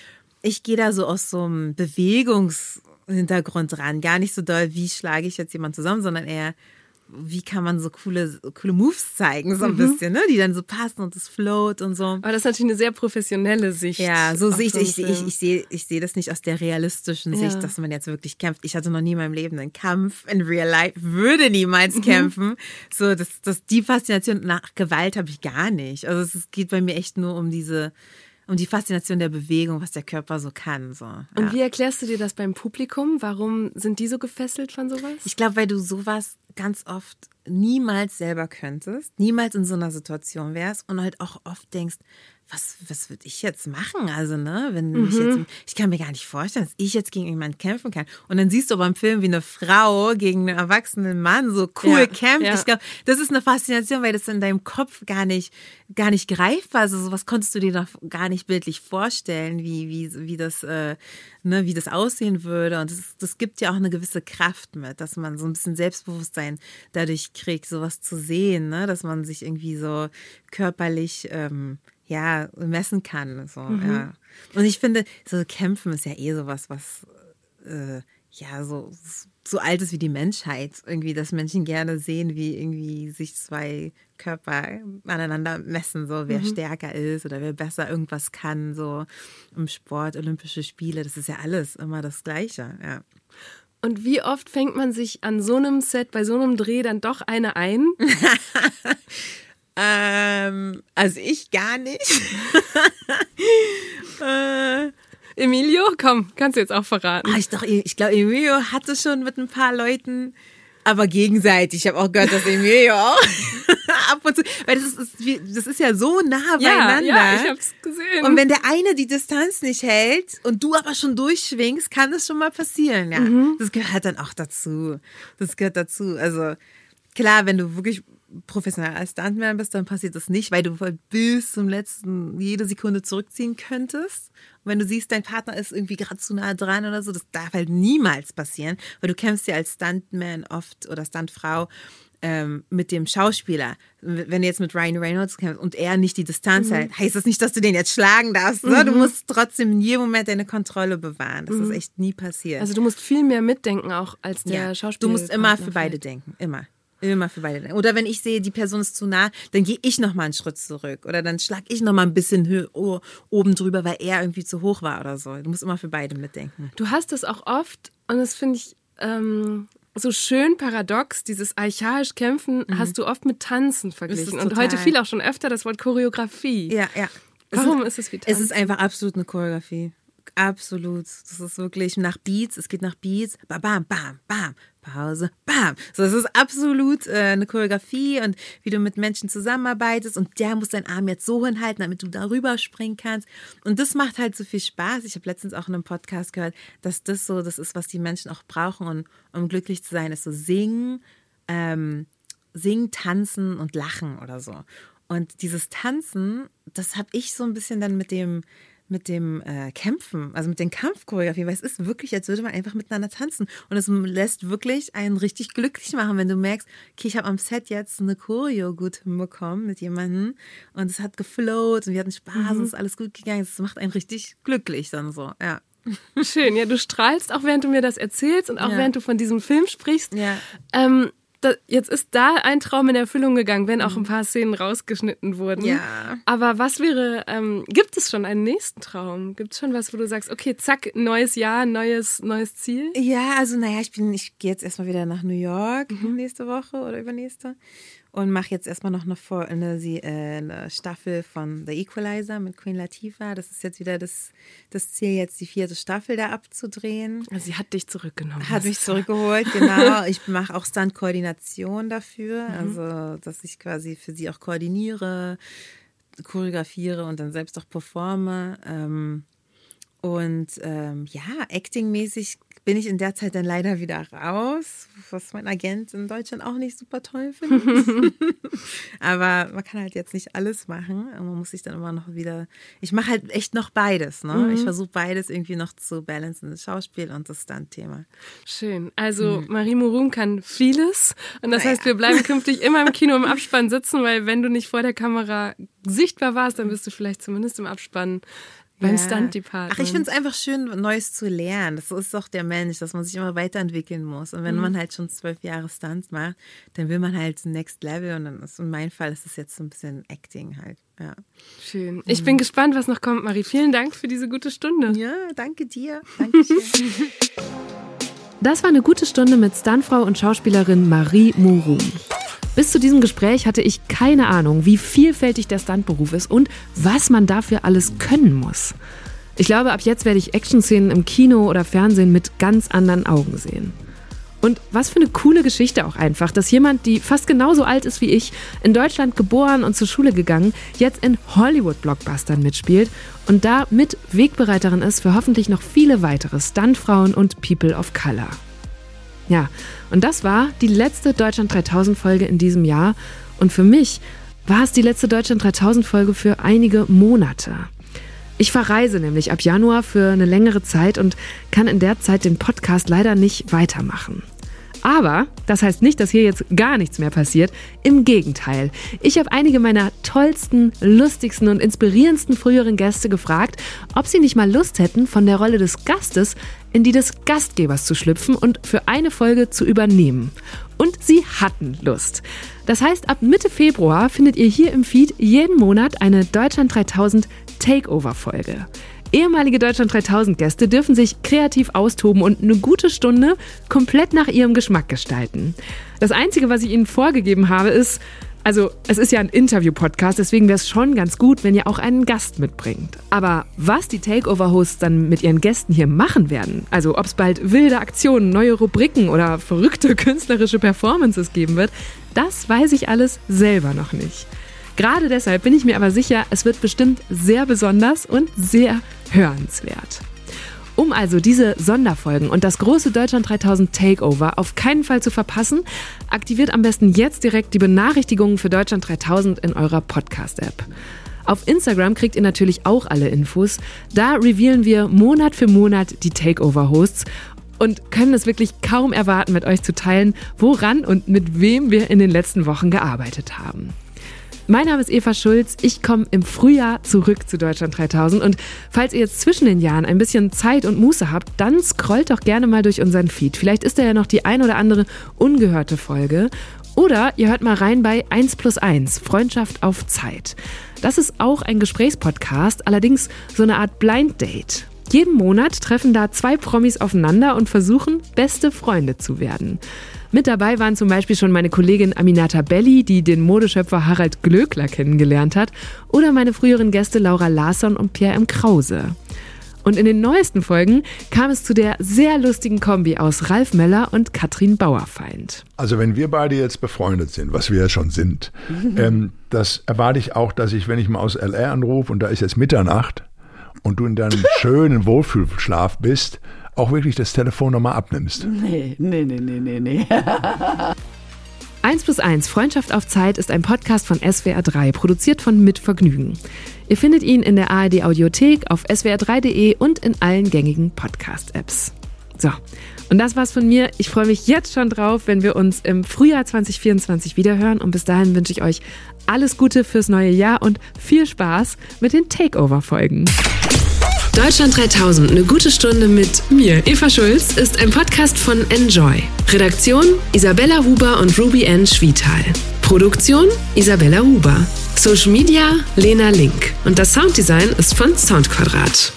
ich gehe da so aus so einem Bewegungshintergrund ran. Gar nicht so doll, wie schlage ich jetzt jemand zusammen, sondern eher, wie kann man so coole, coole Moves zeigen, so ein mhm. bisschen, ne? die dann so passen und es float und so. Aber das ist natürlich eine sehr professionelle Sicht. Ja, so sehe ich, ich, ich, ich, sehe, ich sehe das nicht aus der realistischen ja. Sicht, dass man jetzt wirklich kämpft. Ich hatte noch nie in meinem Leben einen Kampf in real life, würde niemals mhm. kämpfen. So, das, das, die Faszination nach Gewalt habe ich gar nicht. Also es geht bei mir echt nur um diese um die Faszination der Bewegung, was der Körper so kann. So, ja. Und wie erklärst du dir das beim Publikum? Warum sind die so gefesselt von sowas? Ich glaube, weil du sowas ganz oft niemals selber könntest, niemals in so einer Situation wärst und halt auch oft denkst, was, was würde ich jetzt machen? Also, ne, wenn mhm. ich jetzt, ich kann mir gar nicht vorstellen, dass ich jetzt gegen jemanden kämpfen kann. Und dann siehst du aber im Film, wie eine Frau gegen einen erwachsenen Mann so cool ja, kämpft. Ja. Ich glaube, das ist eine Faszination, weil das in deinem Kopf gar nicht, gar nicht greifbar ist. Also, sowas konntest du dir noch gar nicht bildlich vorstellen, wie, wie, wie das, äh, ne, wie das aussehen würde. Und das, das gibt ja auch eine gewisse Kraft mit, dass man so ein bisschen Selbstbewusstsein dadurch kriegt, sowas zu sehen, ne, dass man sich irgendwie so körperlich, ähm, ja, messen kann. So, mhm. ja. Und ich finde, so Kämpfen ist ja eh sowas, was äh, ja so, so alt ist wie die Menschheit. Irgendwie, dass Menschen gerne sehen, wie irgendwie sich zwei Körper aneinander messen, so wer mhm. stärker ist oder wer besser irgendwas kann, so im Sport, Olympische Spiele, das ist ja alles immer das Gleiche, ja. Und wie oft fängt man sich an so einem Set, bei so einem Dreh dann doch eine ein? Ähm, also ich gar nicht. äh, Emilio, komm, kannst du jetzt auch verraten. Ach, ich ich glaube, Emilio hatte schon mit ein paar Leuten, aber gegenseitig. Ich habe auch gehört, dass Emilio auch ab und zu, weil das ist, das ist ja so nah beieinander. Ja, ja, ich hab's gesehen. Und wenn der eine die Distanz nicht hält und du aber schon durchschwingst, kann das schon mal passieren. Ja, mhm. das gehört dann auch dazu. Das gehört dazu. Also klar, wenn du wirklich professionell als Stuntman bist, dann passiert das nicht, weil du bis zum letzten jede Sekunde zurückziehen könntest. Und wenn du siehst, dein Partner ist irgendwie gerade zu nah dran oder so, das darf halt niemals passieren, weil du kämpfst ja als Stuntman oft oder Stuntfrau ähm, mit dem Schauspieler. Wenn du jetzt mit Ryan Reynolds kämpfst und er nicht die Distanz mhm. hält, heißt das nicht, dass du den jetzt schlagen darfst. Ne? Mhm. Du musst trotzdem in jedem Moment deine Kontrolle bewahren. Das mhm. ist echt nie passiert. Also du musst viel mehr mitdenken auch als der ja. Schauspieler. Du musst immer für beide denken, immer. Immer für beide. Oder wenn ich sehe, die Person ist zu nah, dann gehe ich noch mal einen Schritt zurück. Oder dann schlage ich noch mal ein bisschen oben drüber, weil er irgendwie zu hoch war oder so. Du musst immer für beide mitdenken. Du hast das auch oft, und das finde ich ähm, so schön paradox, dieses archaisch Kämpfen mhm. hast du oft mit Tanzen verglichen. Und heute fiel auch schon öfter das Wort Choreografie. Ja, ja. Warum ist es wie Tanzen? Es ist einfach absolut eine Choreografie. Absolut. Das ist wirklich nach Beats. Es geht nach Beats. Bam, bam, bam, bam. Pause, bam. So, das ist absolut äh, eine Choreografie und wie du mit Menschen zusammenarbeitest und der muss deinen Arm jetzt so hinhalten, damit du darüber springen kannst. Und das macht halt so viel Spaß. Ich habe letztens auch in einem Podcast gehört, dass das so, das ist, was die Menschen auch brauchen, um, um glücklich zu sein, ist so singen, ähm, singen, tanzen und lachen oder so. Und dieses Tanzen, das habe ich so ein bisschen dann mit dem mit dem äh, Kämpfen, also mit den Kampfchoreografien, weil es ist wirklich, als würde man einfach miteinander tanzen. Und es lässt wirklich einen richtig glücklich machen, wenn du merkst, okay, ich habe am Set jetzt eine Choreo gut hinbekommen mit jemandem und es hat geflowt und wir hatten Spaß mhm. und es ist alles gut gegangen. Das macht einen richtig glücklich dann so, ja. Schön, ja, du strahlst auch während du mir das erzählst und auch ja. während du von diesem Film sprichst. Ja. Ähm, da, jetzt ist da ein Traum in Erfüllung gegangen, wenn auch ein paar Szenen rausgeschnitten wurden. Ja. Aber was wäre, ähm, gibt es schon einen nächsten Traum? Gibt es schon was, wo du sagst, okay, zack, neues Jahr, neues, neues Ziel? Ja, also naja, ich bin, ich gehe jetzt erstmal wieder nach New York mhm. nächste Woche oder übernächste und mache jetzt erstmal noch eine, eine, äh, eine, Staffel von The Equalizer mit Queen Latifah. Das ist jetzt wieder das, das Ziel, jetzt die vierte Staffel da abzudrehen. Also sie hat dich zurückgenommen. Hat mich zurückgeholt, genau. Ich mache auch Stunt-Koordination dafür, mhm. also dass ich quasi für sie auch koordiniere, choreografiere und dann selbst auch performe. Ähm, und ähm, ja, actingmäßig bin ich in der Zeit dann leider wieder raus, was mein Agent in Deutschland auch nicht super toll findet. Aber man kann halt jetzt nicht alles machen. Man muss sich dann immer noch wieder. Ich mache halt echt noch beides. Ne? Mhm. Ich versuche beides irgendwie noch zu balancen, das Schauspiel und das Stunt-Thema. Schön. Also mhm. Marie Murum kann vieles. Und das naja. heißt, wir bleiben künftig immer im Kino im Abspann sitzen, weil wenn du nicht vor der Kamera sichtbar warst, dann bist du vielleicht zumindest im Abspann beim ja. Stunt-Department. Ach, ich finde es einfach schön, Neues zu lernen. Das ist doch der Mensch, dass man sich immer weiterentwickeln muss. Und wenn mhm. man halt schon zwölf Jahre Stunts macht, dann will man halt Next Level. Und dann ist in meinem Fall ist es jetzt so ein bisschen Acting halt. Ja. Schön. Ich mhm. bin gespannt, was noch kommt, Marie. Vielen Dank für diese gute Stunde. Ja, danke dir. Dankeschön. das war eine gute Stunde mit Stuntfrau und Schauspielerin Marie Murum. Bis zu diesem Gespräch hatte ich keine Ahnung, wie vielfältig der Stuntberuf ist und was man dafür alles können muss. Ich glaube, ab jetzt werde ich Action-Szenen im Kino oder Fernsehen mit ganz anderen Augen sehen. Und was für eine coole Geschichte auch einfach, dass jemand, die fast genauso alt ist wie ich, in Deutschland geboren und zur Schule gegangen, jetzt in Hollywood-Blockbustern mitspielt und da mit Wegbereiterin ist für hoffentlich noch viele weitere Stuntfrauen und People of Color. Ja, und das war die letzte Deutschland 3000 Folge in diesem Jahr. Und für mich war es die letzte Deutschland 3000 Folge für einige Monate. Ich verreise nämlich ab Januar für eine längere Zeit und kann in der Zeit den Podcast leider nicht weitermachen. Aber das heißt nicht, dass hier jetzt gar nichts mehr passiert. Im Gegenteil. Ich habe einige meiner tollsten, lustigsten und inspirierendsten früheren Gäste gefragt, ob sie nicht mal Lust hätten, von der Rolle des Gastes in die des Gastgebers zu schlüpfen und für eine Folge zu übernehmen. Und sie hatten Lust. Das heißt, ab Mitte Februar findet ihr hier im Feed jeden Monat eine Deutschland 3000 Takeover-Folge. Ehemalige Deutschland 3000 Gäste dürfen sich kreativ austoben und eine gute Stunde komplett nach ihrem Geschmack gestalten. Das Einzige, was ich Ihnen vorgegeben habe, ist, also es ist ja ein Interview-Podcast, deswegen wäre es schon ganz gut, wenn ihr auch einen Gast mitbringt. Aber was die Takeover-Hosts dann mit ihren Gästen hier machen werden, also ob es bald wilde Aktionen, neue Rubriken oder verrückte künstlerische Performances geben wird, das weiß ich alles selber noch nicht. Gerade deshalb bin ich mir aber sicher, es wird bestimmt sehr besonders und sehr hörenswert. Um also diese Sonderfolgen und das große Deutschland 3000 Takeover auf keinen Fall zu verpassen, aktiviert am besten jetzt direkt die Benachrichtigungen für Deutschland 3000 in eurer Podcast-App. Auf Instagram kriegt ihr natürlich auch alle Infos. Da revealen wir Monat für Monat die Takeover-Hosts und können es wirklich kaum erwarten, mit euch zu teilen, woran und mit wem wir in den letzten Wochen gearbeitet haben. Mein Name ist Eva Schulz. Ich komme im Frühjahr zurück zu Deutschland 3000. Und falls ihr jetzt zwischen den Jahren ein bisschen Zeit und Muße habt, dann scrollt doch gerne mal durch unseren Feed. Vielleicht ist da ja noch die ein oder andere ungehörte Folge. Oder ihr hört mal rein bei 1 plus 1, Freundschaft auf Zeit. Das ist auch ein Gesprächspodcast, allerdings so eine Art Blind Date. Jeden Monat treffen da zwei Promis aufeinander und versuchen, beste Freunde zu werden. Mit dabei waren zum Beispiel schon meine Kollegin Aminata Belli, die den Modeschöpfer Harald Glöckler kennengelernt hat, oder meine früheren Gäste Laura Larsson und Pierre M. Krause. Und in den neuesten Folgen kam es zu der sehr lustigen Kombi aus Ralf Meller und Katrin Bauerfeind. Also wenn wir beide jetzt befreundet sind, was wir ja schon sind, ähm, das erwarte ich auch, dass ich, wenn ich mal aus LR anrufe und da ist jetzt Mitternacht und du in deinem schönen Wohlfühlschlaf bist, auch wirklich das Telefon nochmal abnimmst. Nee, nee, nee, nee, nee, nee. 1 plus 1 Freundschaft auf Zeit ist ein Podcast von SWR 3, produziert von Mitvergnügen. Ihr findet ihn in der ARD Audiothek, auf swr3.de und in allen gängigen Podcast-Apps. So, und das war's von mir. Ich freue mich jetzt schon drauf, wenn wir uns im Frühjahr 2024 wiederhören. Und bis dahin wünsche ich euch alles Gute fürs neue Jahr und viel Spaß mit den Takeover-Folgen. Deutschland 3000, eine gute Stunde mit mir, Eva Schulz, ist ein Podcast von Enjoy. Redaktion Isabella Huber und Ruby N. Schwietal. Produktion Isabella Huber. Social Media Lena Link. Und das Sounddesign ist von Soundquadrat.